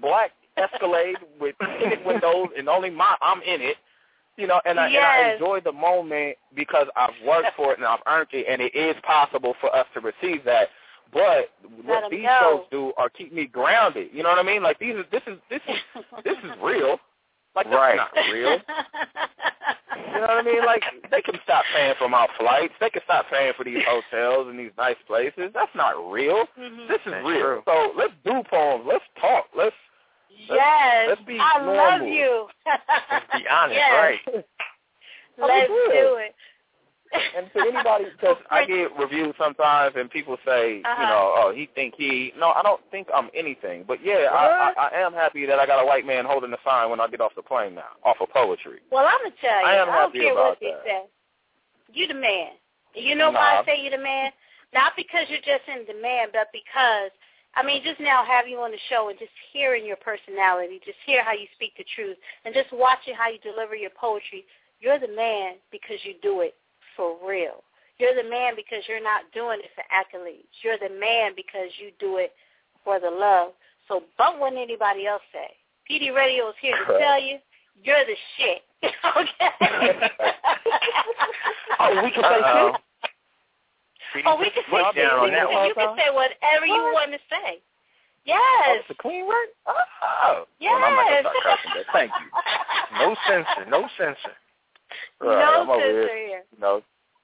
black Escalade with tinted windows, and only my I'm in it. You know, and I, and I enjoy the moment because I've worked for it and I've earned it, and it is possible for us to receive that. But Let what 'em these know. shows do are keep me grounded. You know what I mean? Like these, this is this is this is real. Like that's Right. not real. You know what I mean? Like they can stop paying for my flights. They can stop paying for these hotels and these nice places. That's not real. Mhm. This is That's real. true. So let's do poems. Let's talk. Let's Yes. let's be I love you. Let's be honest, yes. right? Let's do it. And to anybody, because I get reviews sometimes, and people say, you Uh-huh. know, oh, he think he. No, I don't think I'm anything. But yeah, I, I, I am happy that I got a white man holding the sign when I get off the plane now, off of poetry. Well, I'm gonna tell you. I am don't care about what they that. say. You the man. You know why I say you the man? Not because you're just in demand, but because I mean, just now having you on the show and just hearing your personality, just hear how you speak the truth, and just watching how you deliver your poetry. You're the man because you do it for real. You're the man because you're not doing it for accolades. You're the man because you do it for the love. So bump what anybody else say. PD Radio is here to tell you you're the shit. okay. Oh, we can say Uh-oh. shit? Oh, we can say Put shit. down that can- one. You can say whatever you want to say. Oh, Yes. it's a clean word? Oh. Yes. Well, I'm not going to start cursing, but thank you. No censor, no censor. Right, no I'm over here, here. you know,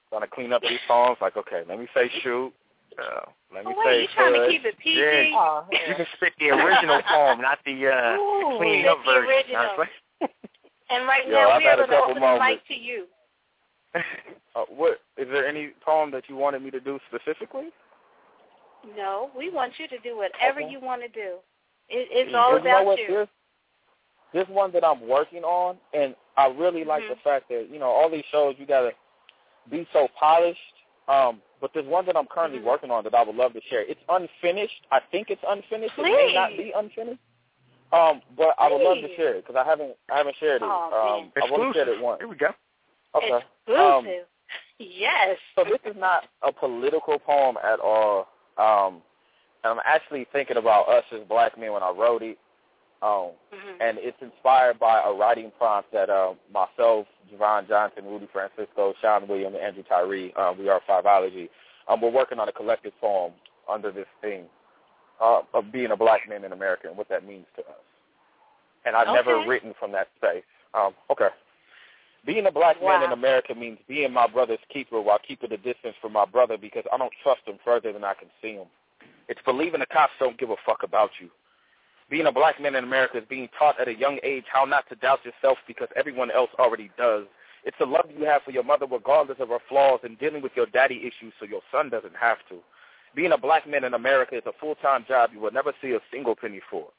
trying to clean up these songs. Like, okay, let me say shoot. Uh, let me Oh, say wait, you trying to keep it PG? Yeah. Oh, You can spit the original poem, not the uh, Ooh, cleaned the up version. original. And right Yo, now I've we are a going to open the mic to you. Uh, what is there any poem that you wanted me to do specifically? No, we want you to do whatever Okay. you want to do. It, it's all you about you. There's, there's one that I'm working on, and I really like Mhm. the fact that you know all these shows you gotta be so polished. Um, but there's one that I'm currently Mhm. working on that I would love to share. It's unfinished. I think it's unfinished. It may not be unfinished. Um, but I would love to share it because I haven't I haven't shared it. Aw, um, I've only shared it once. Here we go. Okay. Exclusive. Um, yes. so this is not a political poem at all. Um, and I'm actually thinking about us as black men when I wrote it. Um, Mhm. and it's inspired by a writing prompt that uh, myself, Javon Johnson, Rudy Francisco, Shawn William, and Andrew Tyree, um, we are Fiveology. Um, we're working on a collective poem under this theme uh, of being a black man in America and what that means to us. And I've never written from that space. Um, okay. Being a black man in America means being my brother's keeper while keeping a distance from my brother because I don't trust him further than I can see him. It's believing the cops don't give a fuck about you. Being a black man in America is being taught at a young age how not to doubt yourself because everyone else already does. It's the love you have for your mother regardless of her flaws and dealing with your daddy issues so your son doesn't have to. Being a black man in America is a full-time job you will never see a single penny for.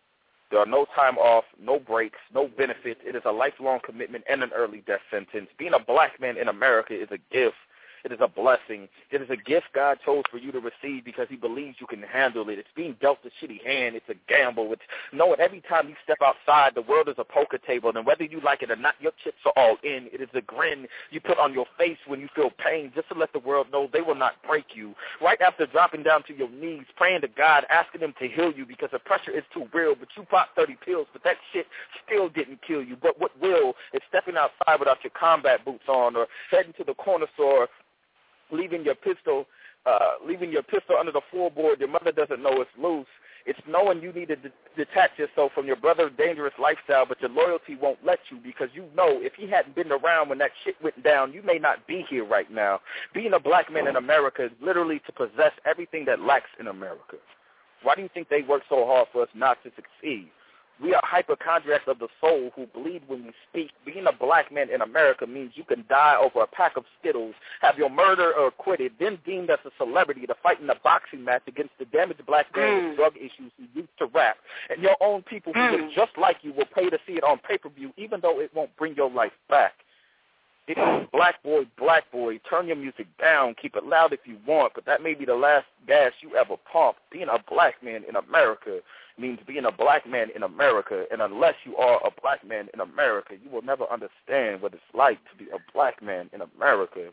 There are no time off, no breaks, no benefits. It is a lifelong commitment and an early death sentence. Being a black man in America is a gift. It is a blessing. It is a gift God chose for you to receive because he believes you can handle it. It's being dealt a shitty hand. It's a gamble. It's knowing every time you step outside, the world is a poker table, and whether you like it or not, your chips are all in. It is a grin you put on your face when you feel pain just to let the world know they will not break you. Right after dropping down to your knees, praying to God, asking him to heal you because the pressure is too real, but you popped 30 pills, but that shit still didn't kill you. But what will is stepping outside without your combat boots on or heading to the corner store leaving your pistol uh, leaving your pistol under the floorboard. Your mother doesn't know it's loose. It's knowing you need to de- detach yourself from your brother's dangerous lifestyle, but your loyalty won't let you because you know if he hadn't been around when that shit went down, you may not be here right now. Being a black man in America is literally to possess everything that lacks in America. Why do you think they work so hard for us not to succeed? We are hypochondriacs of the soul who bleed when we speak. Being a black man in America means you can die over a pack of Skittles, have your murderer acquitted, then deemed as a celebrity to fight in a boxing match against the damaged black man with mm. drug issues who used to rap. And your own people who look mm. just like you will pay to see it on pay-per-view, even though it won't bring your life back. Black boy, black boy. Turn your music down. Keep it loud if you want, but that may be the last gas you ever pump. Being a black man in America means being a black man in America, and unless you are a black man in America, you will never understand what it's like to be a black man in America.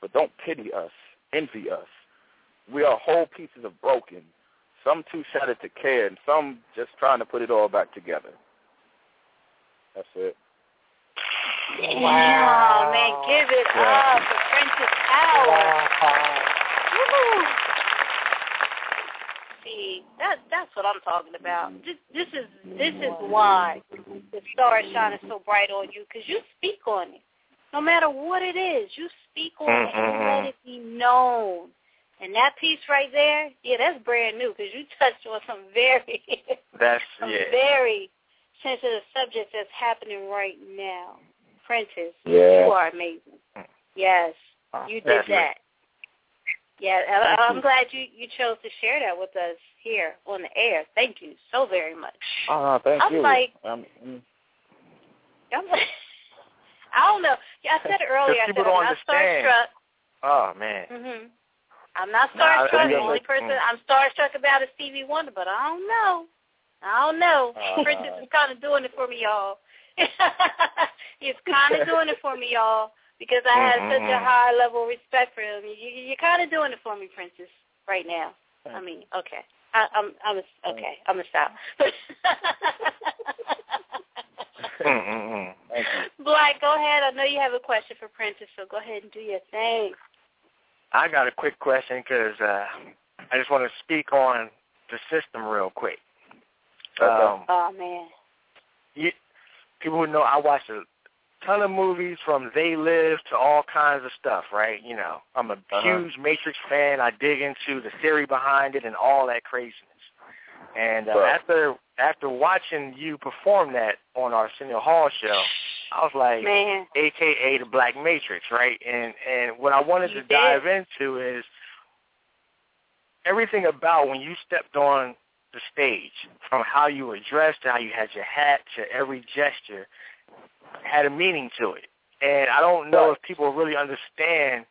But don't pity us, envy us. We are whole pieces of broken, some too shattered to care, and some just trying to put it all back together. That's it. Wow, man, give it Yeah. up for Prentice Powell. Woo. See, that that's what I'm talking about. This this is this is why the star is shining so bright on you because you speak on it. No matter what it is, you speak on it and mm-hmm. let it be known. And that piece right there, yeah, that's brand new because you touched on some very That's some yeah. very sensitive subjects that's happening right now. Prentice, Yeah. you are amazing. Yes, you did that. Yeah, I, I'm glad you you chose to share that with us here on the air. Thank you so very much. Oh, thank I'm you. like- Um, mm. I'm like, I don't know. Yeah, I said it earlier. I said I'm don't starstruck. Oh man. hmm I'm not Nah, I- starstruck. I- the only person mm. I'm starstruck about is Stevie Wonder, but I don't know. I don't know. Uh, Prentice is kind of doing it for me, y'all. He's kind of doing it for me, y'all, because I have such a Mhm. high level of respect for him. You, you're kind of doing it for me, Prentice, right now. I mean, okay. I, I'm, I'm, a, okay. I'm gonna stop. Mm-mm-mm. Black, go ahead. I know you have a question for Prentice, so go ahead and do your thing. I got a quick question because uh, I just want to speak on the system real quick. Um, Oh man. you, people who know I watch a ton of movies from They Live to all kinds of stuff, right? You know, I'm a Uh-huh. huge Matrix fan. I dig into the theory behind it and all that craziness. And uh, Right. after after watching you perform that on our Arsenio Hall show, I was like, Man. AKA the Black Matrix, right? And and what I wanted You to did. dive into is everything about when you stepped on the stage, from how you were dressed to how you had your hat to every gesture, had a meaning to it. And I don't know if people really understand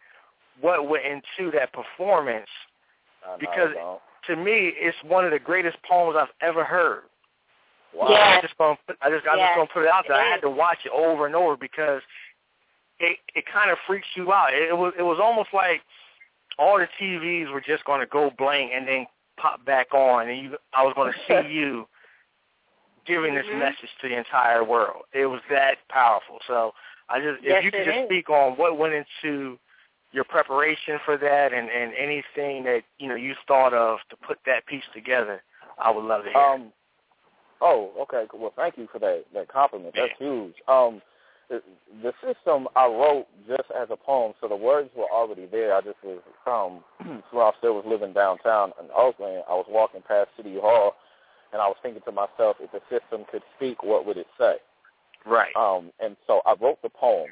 what went into that performance because at to me it's one of the greatest poems I've ever heard. Wow. I just gonna put, I just I'm Yes, just gonna put it out there. it I had to watch it over and over because it it kind of freaks you out. It, it was it was almost like all the TVs were just going to go blank and then pop back on, and you I was going to see you giving this Mhm. message to the entire world. It was that powerful. So I just Yes, if you could just is. speak on what went into your preparation for that and and anything that you know you thought of to put that piece together, I would love to hear. Um. Oh, okay. Well, thank you for that that compliment. That's huge. Um, the, the system I wrote just as a poem, so the words were already there. I just was um when I still was living downtown in Oakland. I was walking past City Hall, and I was thinking to myself, if the system could speak, what would it say? Right. Um, and so I wrote the poem.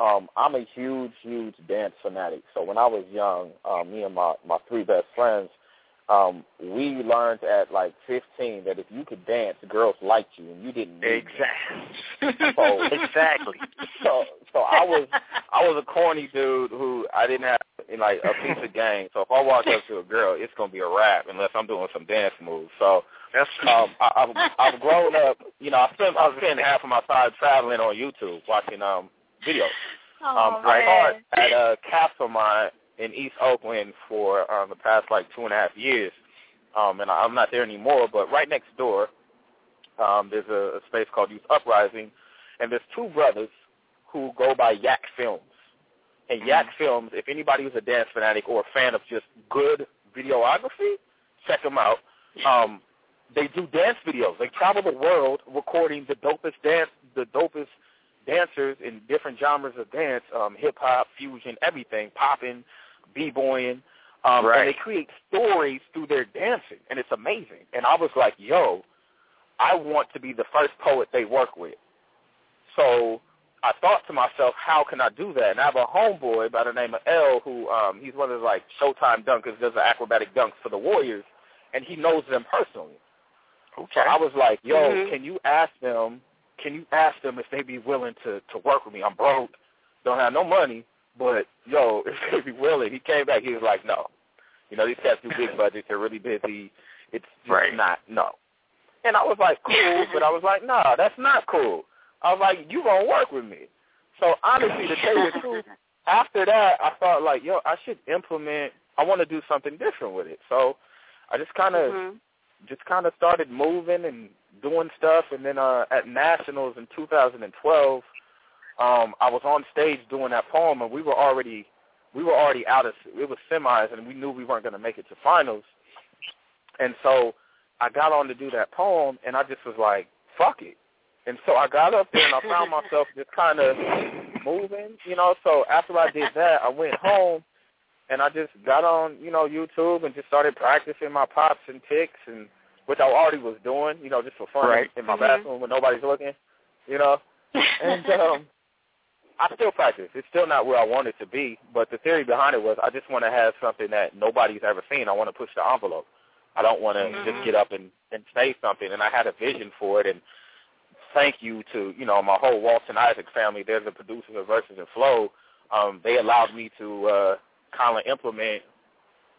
Um, I'm a huge, huge dance fanatic. So when I was young, um, me and my my three best friends, um, we learned at like 15 that if you could dance, girls liked you, and you didn't need Exactly. So- exactly. so so I was I was a corny dude who I didn't have like a piece of game. So if I walk up to a girl, it's gonna be a rap unless I'm doing some dance moves. So That's um, I, I've I've grown up. You know, I spend I spend half of my time traveling on YouTube watching um videos. Oh, Um, I man. taught at a Castlemont in East Oakland for um, the past like two and a half years, um, and I'm not there anymore. But right next door, um, there's a, a space called Youth Uprising, and there's two brothers who go by Yak Films. And Yak Films, if anybody who's a dance fanatic or a fan of just good videography, check them out. Um, they do dance videos. They travel the world recording the dopest dance, the dopest dancers in different genres of dance, um, hip hop, fusion, everything, popping, b-boying. Um, Right. And they create stories through their dancing, and it's amazing. And I was like, yo, I want to be the first poet they work with. So I thought to myself, how can I do that? And I have a homeboy by the name of L who um he's one of the like Showtime dunkers, does the acrobatic dunks for the Warriors, and he knows them personally. So I was like, yo, Mhm. can you ask them can you ask them if they be willing to to work with me? I'm broke, don't have no money, but yo, if they be willing. He came back, he was like, no. You know, these cats do big budgets, they're really busy. It's just Right. not no. And I was like, cool, but I was like, nah, that's not cool. I was like, you gonna work with me. So honestly, to tell you the truth, after that, I thought like, yo, I should implement. I want to do something different with it. So I just kind of, Mhm. just kind of started moving and doing stuff. And then uh, at nationals in 2012, um, I was on stage doing that poem, and we were already, we were already out of. It was semis, and we knew we weren't going to make it to finals. And so I got on to do that poem, and I just was like, fuck it. And so I got up there, and I found myself just kind of moving, you know. So after I did that, I went home, and I just got on, you know, YouTube and just started practicing my pops and ticks, and which I already was doing, you know, just for fun Right. in my Mhm. bathroom when nobody's looking, you know. And um, I still practice. It's still not where I want it to be, but the theory behind it was I just want to have something that nobody's ever seen. I want to push the envelope. I don't want to Mhm. just get up and and say something. And I had a vision for it. And thank you to you know my whole Walton Isaac family. They're the producers of Verses and Flow. Um, they allowed me to uh, kind of implement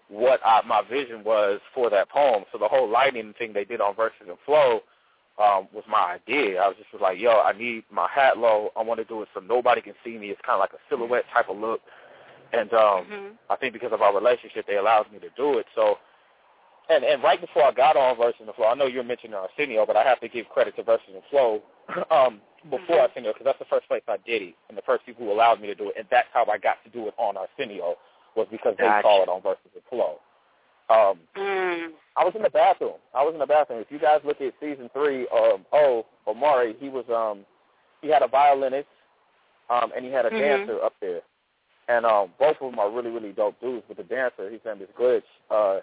what I, my vision was for that poem. So the whole lighting thing they did on Verses and Flow um, was my idea. I was just was like, yo, I need my hat low. I want to do it so nobody can see me. It's kind of like a silhouette type of look. And um, Mhm. I think because of our relationship, they allowed me to do it. So, and and right before I got on Verses and Flow, I know you're mentioning Arsenio, but I have to give credit to Verses and Flow um, before Arsenio because that's the first place I did it, and the first people who allowed me to do it, and that's how I got to do it on Arsenio was because they Gotcha. saw it on Verses and Flow. Um, Mm. I was in the bathroom. I was in the bathroom. If you guys look at season three, um, oh, Omari, he was um, he had a violinist, um, and he had a Mhm. dancer up there, and um, both of them are really really dope dudes. But the dancer, his name is Glitch. Uh,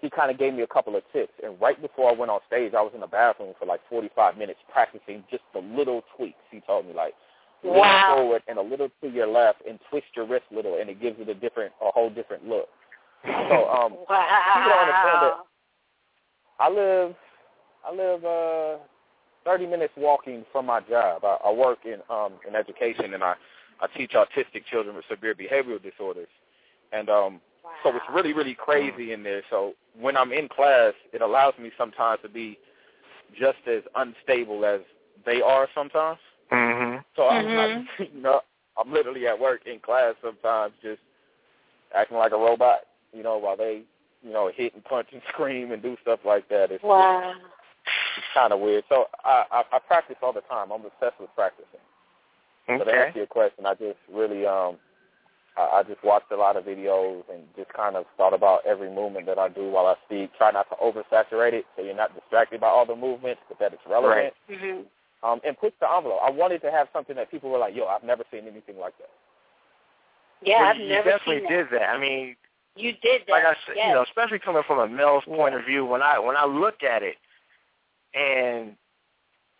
he kind of gave me a couple of tips, and right before I went on stage, I was in the bathroom for like 45 minutes practicing just the little tweaks. He told me like. Lean Wow. forward and a little to your left, and twist your wrist a little, and it gives it a different, a whole different look. So um, people don't understand that Wow. I live I live uh thirty minutes walking from my job. I, I work in um in education and I I teach autistic children with severe behavioral disorders. And um so it's really, really crazy in there. So when I'm in class it allows me sometimes to be just as unstable as they are sometimes. Mhm. So I'm, Mhm. I'm you know, I'm literally at work in class sometimes just acting like a robot, you know, while they, you know, hit and punch and scream and do stuff like that. It's, Wow. it's kind of weird. So I, I I practice all the time. I'm obsessed with practicing. So to Okay. answer your question, I just really um I, I just watched a lot of videos and just kind of thought about every movement that I do while I speak. Try not to oversaturate it so you're not distracted by all the movements, but that it's relevant. Right. Mhm. Um, and push the envelope. I wanted to have something that people were like, "Yo, I've never seen anything like that." Yeah, Well, I've you never definitely seen did that. I mean, You did that. like I said, yes. you know, especially coming from a male's point of view, when I when I look at it, and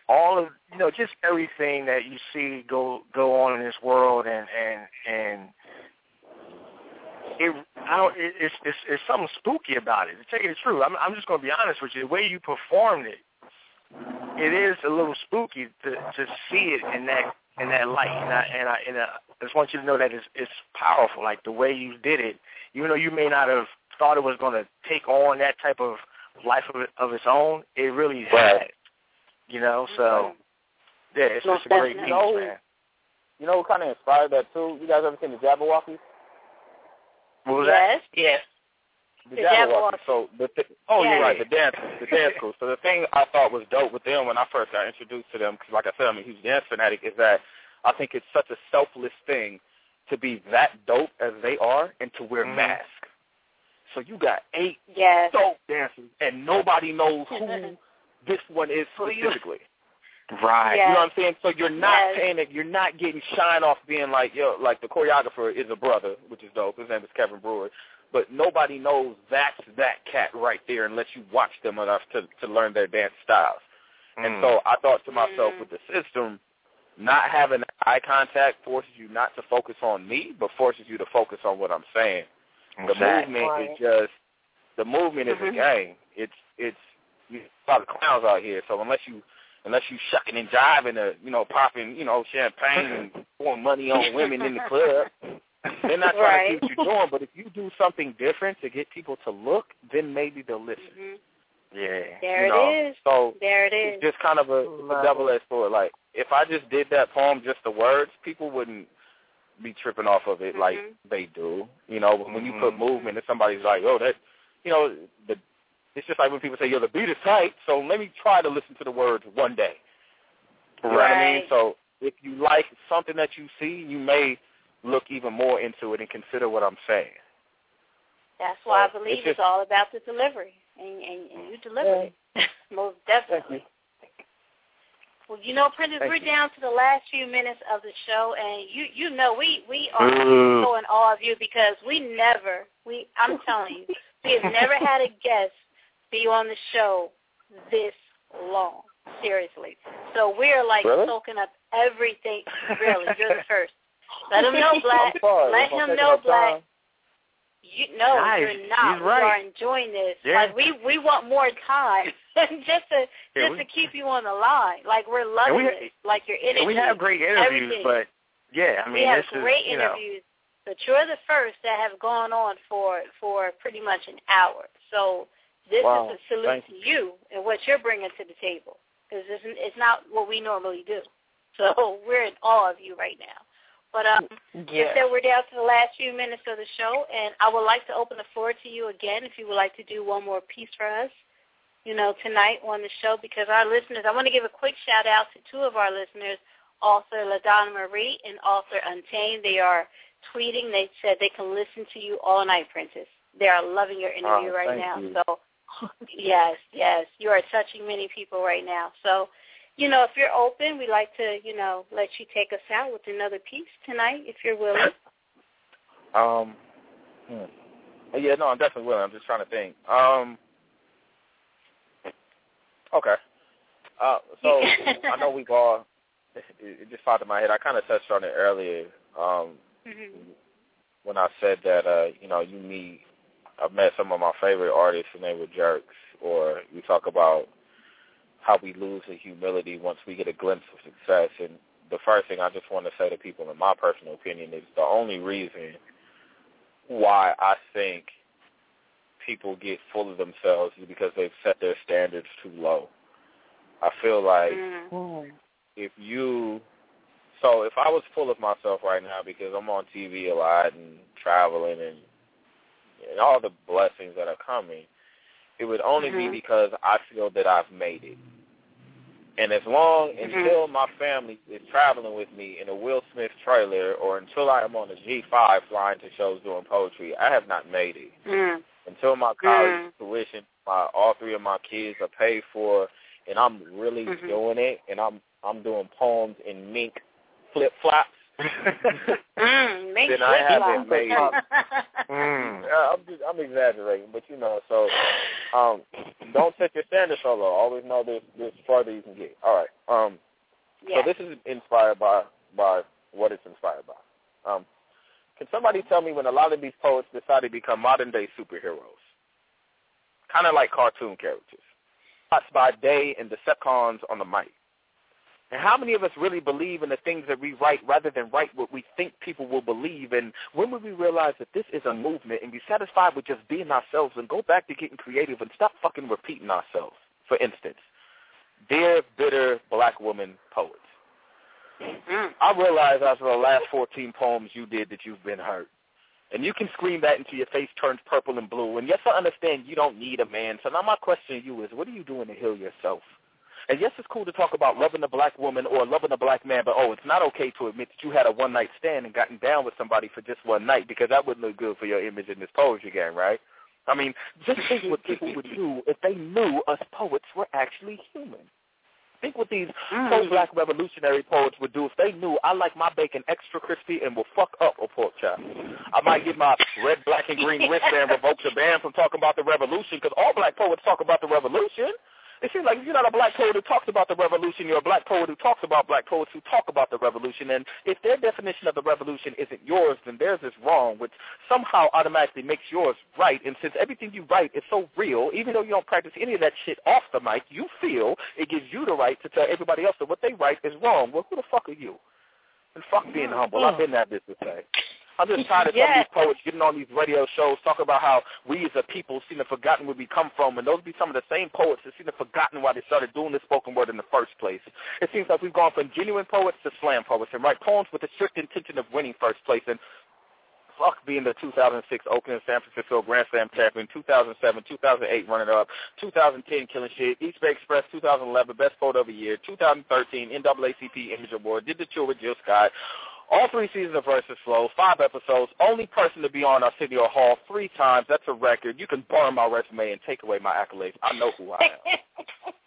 all of you know, just everything that you see go go on in this world, and and and it I don't it, it's it's it's something spooky about it. To tell you the truth, I'm I'm just going to be honest with you. The way you performed it, it is a little spooky to to see it in that in that light, and I and I, and I just want you to know that it's it's powerful. Like the way you did it, even though you may not have thought it was going to take on that type of life of, of its own, it really Right. has. You know, so yeah, it's Most just a great piece, definitely. man. You know what kind of inspired that too? You guys ever seen the Jabbawockeez? What was yes. Yes. The, The Jabbawockeez. So the th- oh, Yeah. you're right. The dance, the dance crew. So the thing I thought was dope with them when I first got introduced to them, because like I said, I'm a huge dance fanatic, is that I think it's such a selfless thing to be that dope as they are and to wear Mhm. masks. So you got eight Yes. dope dancers, and nobody knows who this one is specifically. Right. You know what I'm saying? So you're not Yes. paying it. You're not getting shine off being like yo, like the choreographer is a brother, which is dope. His name is Kevin Brewer. But nobody knows that's that cat right there unless you watch them enough to to learn their dance styles. And Mm. so I thought to myself, with the system, not having eye contact forces you not to focus on me, but forces you to focus on what I'm saying. The Exactly. movement Right. is just the movement is Mhm. a game. It's it's you a lot of clowns out here. So unless you unless you shucking and jiving or you know popping you know champagne and pouring money on women in the club, they're not trying Right. to see what you're doing. But if you do something different to get people to look, then maybe they'll listen. hmm Yeah. There you it know? is. So There it it's just kind of a, a Love double-edged sword. Like if I just did that poem, just the words, people wouldn't be tripping off of it like Mhm. they do. You know, when you put Mhm. movement, and somebody's like, "Oh, that," you know, the it's just like when people say, "Yo, the beat is tight," so let me try to listen to the words one day. You know what I mean? Right. So if you like something that you see, you may look even more into it and consider what I'm saying. That's why I believe it's it's, all about the delivery, and and, and you delivered it most definitely. Well, you know, Prentice, Thank we're you. down to the last few minutes of the show, and you you know we we are Boo. so in awe of you because we never we I'm telling you we have never had a guest be on the show this long. Seriously, so we're like Really? soaking up everything. Really, you're the first. Let him know, Black. Let him know, Black. time. You no, Nice. you're not. He's We right. are enjoying this. Yeah. Like we we want more time just to Yeah, just we- to keep you on the line. Like we're loving we this. Like your energy. We have great interviews, everything. but yeah, I mean, we have this great is, you know. But you're the first that have gone on for for pretty much an hour. So this Wow. is a salute Thank to you and what you're bringing to the table because it's, it's not what we normally do. So we're in awe of you right now. But um, Yeah. so we're down to the last few minutes of the show, and I would like to open the floor to you again if you would like to do one more piece for us, you know, tonight on the show because our listeners, I want to give a quick shout out to two of our listeners, author LaDonna Marie and author Untamed. They are tweeting. They said they can listen to you all night, Prentice. They are loving your interview Oh, right now. you. So, yes, yes, you are touching many people right now. So, you know, if you're open, we'd like to, you know, let you take us out with another piece tonight, if you're willing. Um, hmm. yeah, no, I'm definitely willing. I'm just trying to think. Um, okay. Uh, so I know we've all. It, it just popped in my head. I kind of touched on it earlier um, Mm-hmm. when I said that uh, you know you meet. I've met some of my favorite artists, and they were jerks. Or you talk about how we lose the humility once we get a glimpse of success. And the first thing I just want to say to people, in my personal opinion, is the only reason why I think people get full of themselves is because they've set their standards too low. I feel like Mm-hmm. if you so if I was full of myself right now because I'm on TV a lot and traveling and, and all the blessings that are coming, it would only Mhm. be because I feel that I've made it. And as long Mhm. until my family is traveling with me in a Will Smith trailer or until I am on a G5 flying to shows doing poetry, I have not made it. Mm. Until my college Mm. tuition, my all three of my kids are paid for and I'm really Mhm. doing it and I'm I'm doing poems in mink flip flops. Mm, make Then I haven't made it. mm. I'm just, I'm exaggerating, but you know, so um, don't set your standards so low. Always know there's there's further you can get. All right. Um, Yeah. So this is inspired by by what it's inspired by. Um, can somebody tell me when a lot of these poets decided to become modern day superheroes, kind of like cartoon characters, Thoughts by day and Decepticons on the mic? And how many of us really believe in the things that we write rather than write what we think people will believe? And when will we realize that this is a movement and be satisfied with just being ourselves and go back to getting creative and stop fucking repeating ourselves? For instance, dear bitter black woman poets, Mm. I realize after the last 14 poems you did that you've been hurt. And you can scream that until your face turns purple and blue. And yes, I understand you don't need a man. So now my question to you is, what are you doing to heal yourself? And yes, it's cool to talk about loving a black woman or loving a black man, but oh, it's not okay to admit that you had a one night stand and gotten down with somebody for just one night because that wouldn't look good for your image in this poetry game, right? I mean, just think what people would do if they knew us poets were actually human. Think what these mm-hmm. pro-black revolutionary poets would do if they knew I like my bacon extra crispy and will fuck up a pork chop. I might get my red, black, and green wristband revoked the ban from talking about the revolution because all black poets talk about the revolution. It seems like if you're not a black poet who talks about the revolution, you're a black poet who talks about black poets who talk about the revolution. And if their definition of the revolution isn't yours, then theirs is wrong, which somehow automatically makes yours right. And since everything you write is so real, even though you don't practice any of that shit off the mic, you feel it gives you the right to tell everybody else that what they write is wrong. Well, who the fuck are you? And fuck being mm-hmm. humble. I've been that business thing. I'm just tired of some of these poets getting on these radio shows talking about how we as a people seem to have forgotten where we come from, and those be some of the same poets that seem to have forgotten why they started doing this spoken word in the first place. It seems like we've gone from genuine poets to slam poets and write poems with the strict intention of winning first place. And fuck being the 2006 Oakland San Francisco Grand Slam champion, 2007, 2008 running up, 2010 killing shit, East Bay Express 2011 best photo of the year, 2013 NAACP Image Award, did the tour with Jill Scott. All three seasons of Versus Flow, five episodes, only person to be on Arsenio Hall three times. That's a record. You can burn my resume and take away my accolades. I know who I am.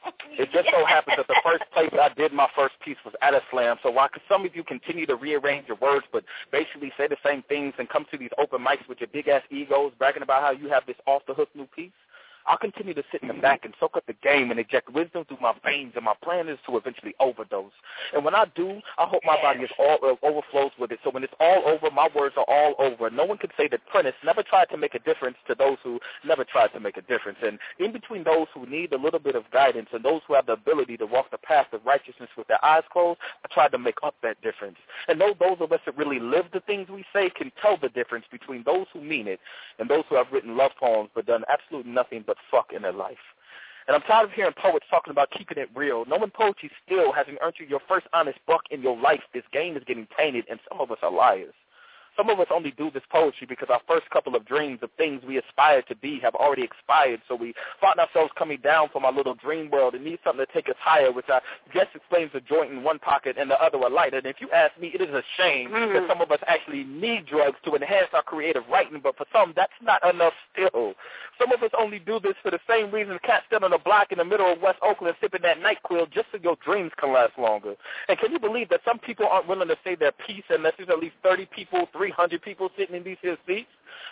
it just so happens that the first place I did my first piece was at a slam. So why could some of you continue to rearrange your words but basically say the same things and come to these open mics with your big-ass egos bragging about how you have this off-the-hook new piece? I'll continue to sit in the back and soak up the game and inject wisdom through my veins, and my plan is to eventually overdose. And when I do, I hope my body is all uh, overflows with it. So when it's all over, my words are all over. No one can say that Prentice never tried to make a difference to those who never tried to make a difference. And in between those who need a little bit of guidance and those who have the ability to walk the path of righteousness with their eyes closed, I tried to make up that difference. And those, those of us that really live the things we say can tell the difference between those who mean it and those who have written love poems but done absolutely nothing but fuck in their life. And I'm tired of hearing poets talking about keeping it real. Knowing poetry still hasn't earned you your first honest buck in your life. This game is getting tainted, and some of us are liars. Some of us only do this poetry because our first couple of dreams of things we aspire to be have already expired. So we find ourselves coming down from our little dream world and need something to take us higher, which I guess explains the joint in one pocket and the other a lighter. And if you ask me, it is a shame Mm-hmm. that some of us actually need drugs to enhance our creative writing, but for some, that's not enough still. Some of us only do this for the same reason cats stand on a block in the middle of West Oakland sipping that NyQuil just so your dreams can last longer. And can you believe that some people aren't willing to say their piece unless there's at least 30 people, 300 people sitting in these here seats?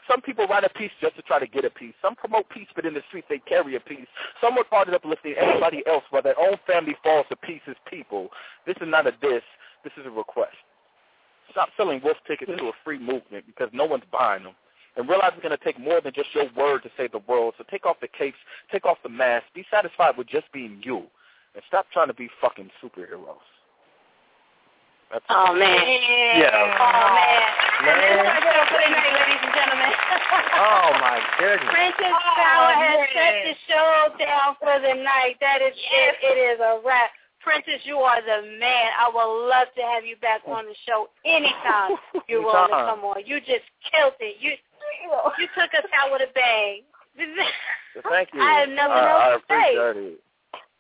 Some people write a piece just to try to get a piece. Some promote peace, but in the streets they carry a piece. Some work hard at uplifting everybody else while their own family falls to pieces. People, this is not a diss. This is a request. Stop selling wolf tickets to a free movement because no one's buying them. And realize it's going to take more than just your word to save the world. So take off the capes, take off the mask, be satisfied with just being you, and stop trying to be fucking superheroes. That's Oh man. Yeah. Oh man. Man. And that's our show for tonight, ladies and gentlemen. Oh my goodness. Prentice Oh, Powell has man. shut the show down for the night. That is it. It is a wrap. Prentice, you are the man. I would love to have you back on the show anytime you want to come on. You just killed it. You you took us out with a bang. Thank you. I have nothing I, else I to say.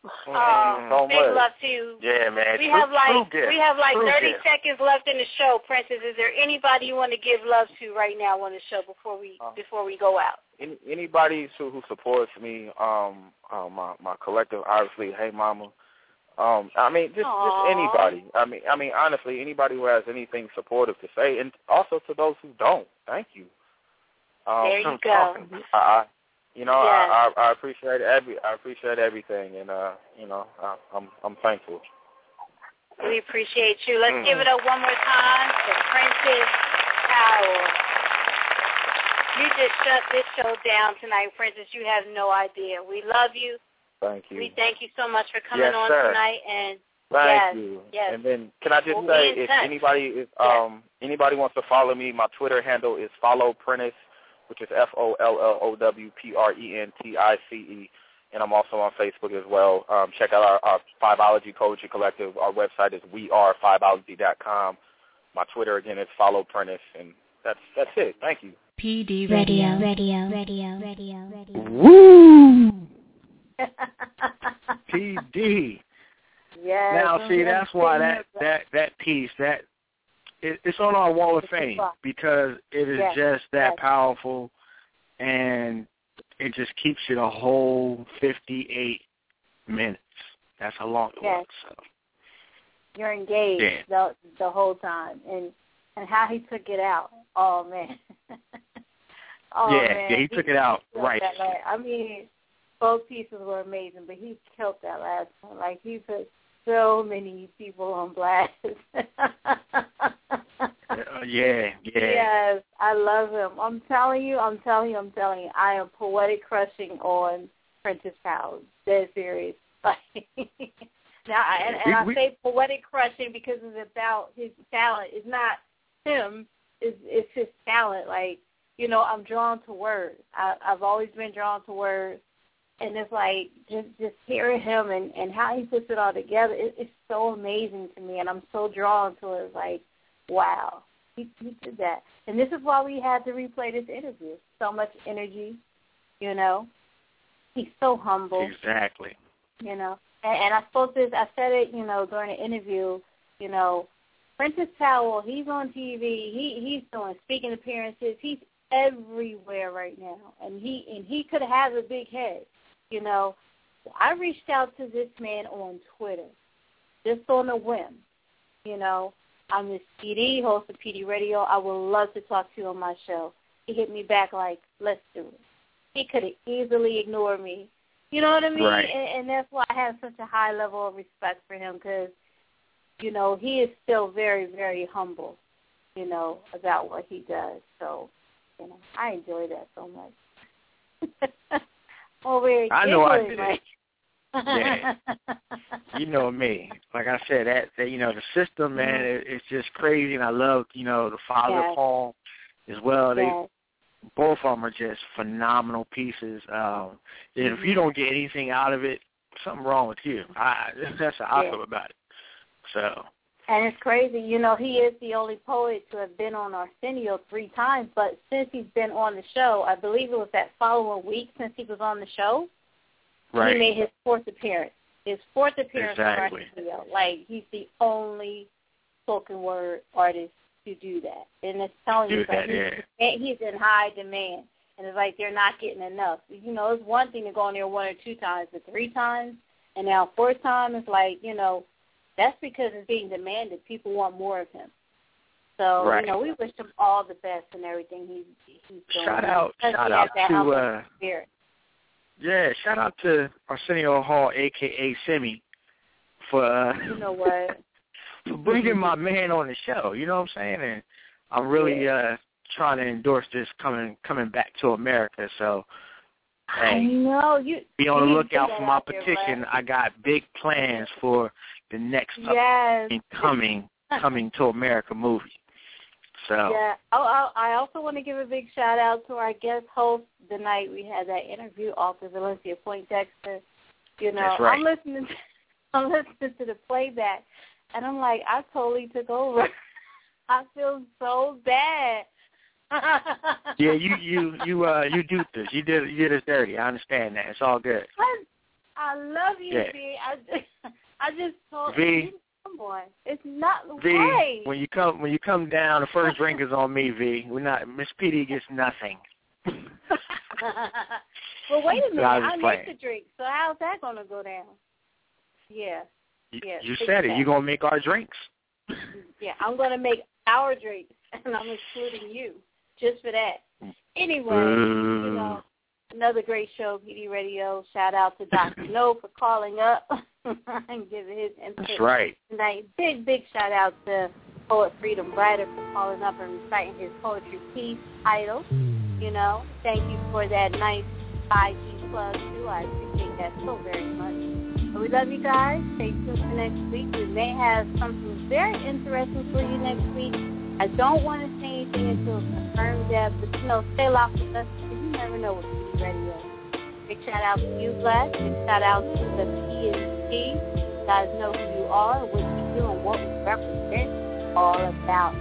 Appreciate it. Oh, so big much. love to you. Yeah, man. We True- have like true we have like True 30 gift. seconds left in the show, Prentice. Is there anybody you want to give love to right now on the show before we Uh, before we go out? Any, anybody who, who supports me, um, uh, my my collective, obviously, hey mama. Um, I mean, just Aw. just anybody. I mean, I mean, honestly, anybody who has anything supportive to say, and also to those who don't, thank you. Um, There you go. I, I you know, Yes. I, I I appreciate every I appreciate everything, and uh, you know, I, I'm I'm thankful. We appreciate you. Let's Mhm. give it up one more time to Prentice Powell. You just shut this show down tonight, Prentice. You have no idea. We love you. Thank you. We thank you so much for coming Yes, on sir. tonight. And Thank yes, you. yes. And then can I just We'll say if touch. anybody is um anybody wants to follow me, my Twitter handle is follow Prentice, which is F O L L O W P R E N T I C E. And I'm also on Facebook as well. Um, check out our, our Fiveology Poetry Collective. Our website is wearefiveology.com. My Twitter again is follow Prentice, and that's that's it. Thank you. PD Radio, Radio. radio, radio, radio, radio. Woo! PD. Yes. Now, see, that's why that that that piece that it, it's on our wall of fame because it is Yes, just that yes. powerful, and it just keeps you the whole fifty-eight minutes. That's how long it Yes. was. So. You're engaged Yeah. the the whole time, and and how he took it out. Oh man. oh Yeah, man. yeah, he took it out right. I mean, both pieces were amazing, but he killed that last one. Like he put so many people on blast. Uh, yeah, yeah. Yes, I love him. I'm telling you, I'm telling you, I'm telling you, I am poetic crushing on Prentice Powell. Dead serious. Like, now, and, and I We- say poetic crushing because it's about his talent. It's not him. It's it's his talent. Like, you know, I'm drawn to words. I, I've always been drawn to words, and it's like just just hearing him and and how he puts it all together. It, it's so amazing to me, and I'm so drawn to it. It's like, wow, he, he did that. And this is why we had to replay this interview. So much energy, you know. He's so humble, Exactly. you know. And, and I spoke this, I said it, you know, during the interview, you know, Prentice Powell, he's on TV, he he's doing speaking appearances, he's everywhere right now. And he and he could have a big head, you know. I reached out to this man on Twitter, just on a whim, you know. I'm Miss PD, host of PD Radio. I would love to talk to you on my show. He hit me back like, let's do it. He could have easily ignored me. You know what I mean? Right. And, and that's why I have such a high level of respect for him because, you know, he is still very, very humble, you know, about what he does. So, you know, I enjoy that so much. Over here I know I did. like- Yeah. you know me. Like I said, that, that you know the system, man, Mhm. it, it's just crazy, and I love you know the father Yes. Paul as well. They Yes. both of them are just phenomenal pieces. Um, and if you don't get anything out of it, something wrong with you. I that's how I Yeah. feel about it. So And it's crazy, you know, he is the only poet to have been on Arsenio three times, but since he's been on the show, I believe it was that following week since he was on the show, right, he made his fourth appearance. His fourth appearance Exactly. on Arsenio. Like he's the only spoken word artist to do that. And it's telling Do you like that, he's, he's in high demand. And it's like they're not getting enough. You know, it's one thing to go on there one or two times, but three times and now fourth time is like, you know, that's because it's being demanded. People want more of him. So, Right. you know, we wish him all the best and everything he's he's doing. Shout out- shout out to, uh, spirit. yeah, shout out to Arsenio Hall, aka Semmi, for uh, You know what? for bringing my man on the show. You know what I'm saying? And I'm really uh trying to endorse this coming coming back to America. So I know you. be on the lookout for my there, petition. I got big plans for the next Yes. coming coming to America movie. So Yeah. Oh, I, I also want to give a big shout out to our guest host the night we had that interview, off Author Valencia Poindexter. You know, right. I'm listening. To, I'm listening to the playback, and I'm like, I totally took over. I feel so bad. yeah, you you you uh you do this. You did you did us dirty. I understand that. It's all good. I, I love you, Yeah. V. I just, I just told V. Come on, it's not V, right. when you come when you come down, the first drink is on me. V, we're not Miss PD gets nothing. well, wait a minute. I I playing. make the drink, so how's that going to go down? Yeah, You, Yeah, you said it. that. You're gonna make our drinks. yeah. I'm going to make our drinks, and I'm excluding you just for that. Anyway, you know, another great show, PD Radio. Shout out to Dr. No for calling up and giving his input That's right. tonight. Big, big shout out to Poet Freedom Brighter for calling up and reciting his poetry piece title. You know, thank you for that nice 5G plug too. I appreciate that so very much. We love you guys. Stay tuned for next week. We may have something very interesting for you next week. I don't want to say anything until it's confirmed that, but you know, stay locked with us because you never know what's going to be radio. Big shout out to you, Black. Big shout out to the PNC. You guys know who you are, what you do, and what we represent. All about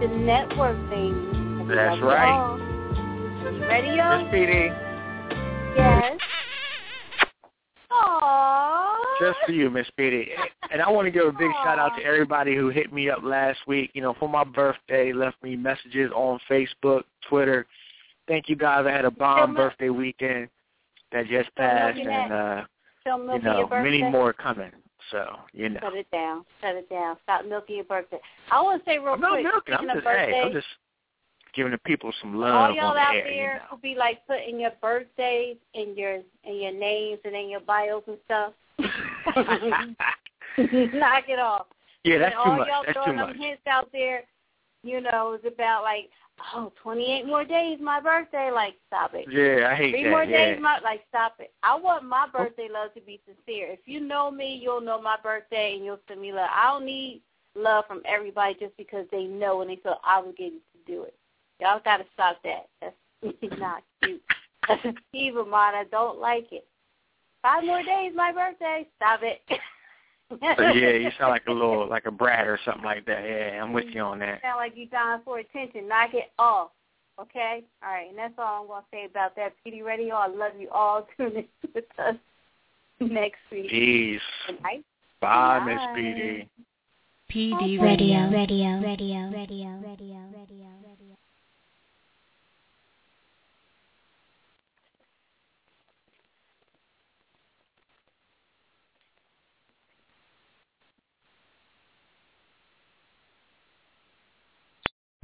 the network, we That's right. Radio? Miss PD, Yes. Aww. just for you, Miss PD. And I want to give a big shout out to everybody who hit me up last week. You know, for my birthday, left me messages on Facebook, Twitter. Thank you guys. I had a bomb birthday weekend that just passed, and uh, you know, many more coming. So you know, Shut it down. Shut it down. Stop milking your birthday. I want to say real I'm quick. milking. I'm just, hey, I'm just giving the people some love all y'all the out air. there who be like putting your birthdays and your and your names and in your bios and stuff. Knock it off. Yeah, that's and too all much. y'all That's throwing too them hints out there, you know, it's about like, oh, 28 more days, my birthday. Like, stop it. Yeah, I hate Three that. more yeah. days, my like, stop it. I want my oh. birthday love to be sincere. If you know me, you'll know my birthday and you'll send me love. I don't need love from everybody just because they know and they feel obligated to do it. Y'all got to stop that. That's not cute. That's mine. I don't like it. Five more days, my birthday. Stop it. So, yeah, you sound like a little like a brat or something like that. Yeah, I'm with you on that. sound like you dying for attention. Knock it off. Okay? All right, and that's all I'm going to say about that. PD Radio, I love you all. Tune in with us next week. Peace. Good night. Bye, Miss PD. PD Radio, Radio, Radio, Radio, Radio, Radio, Radio.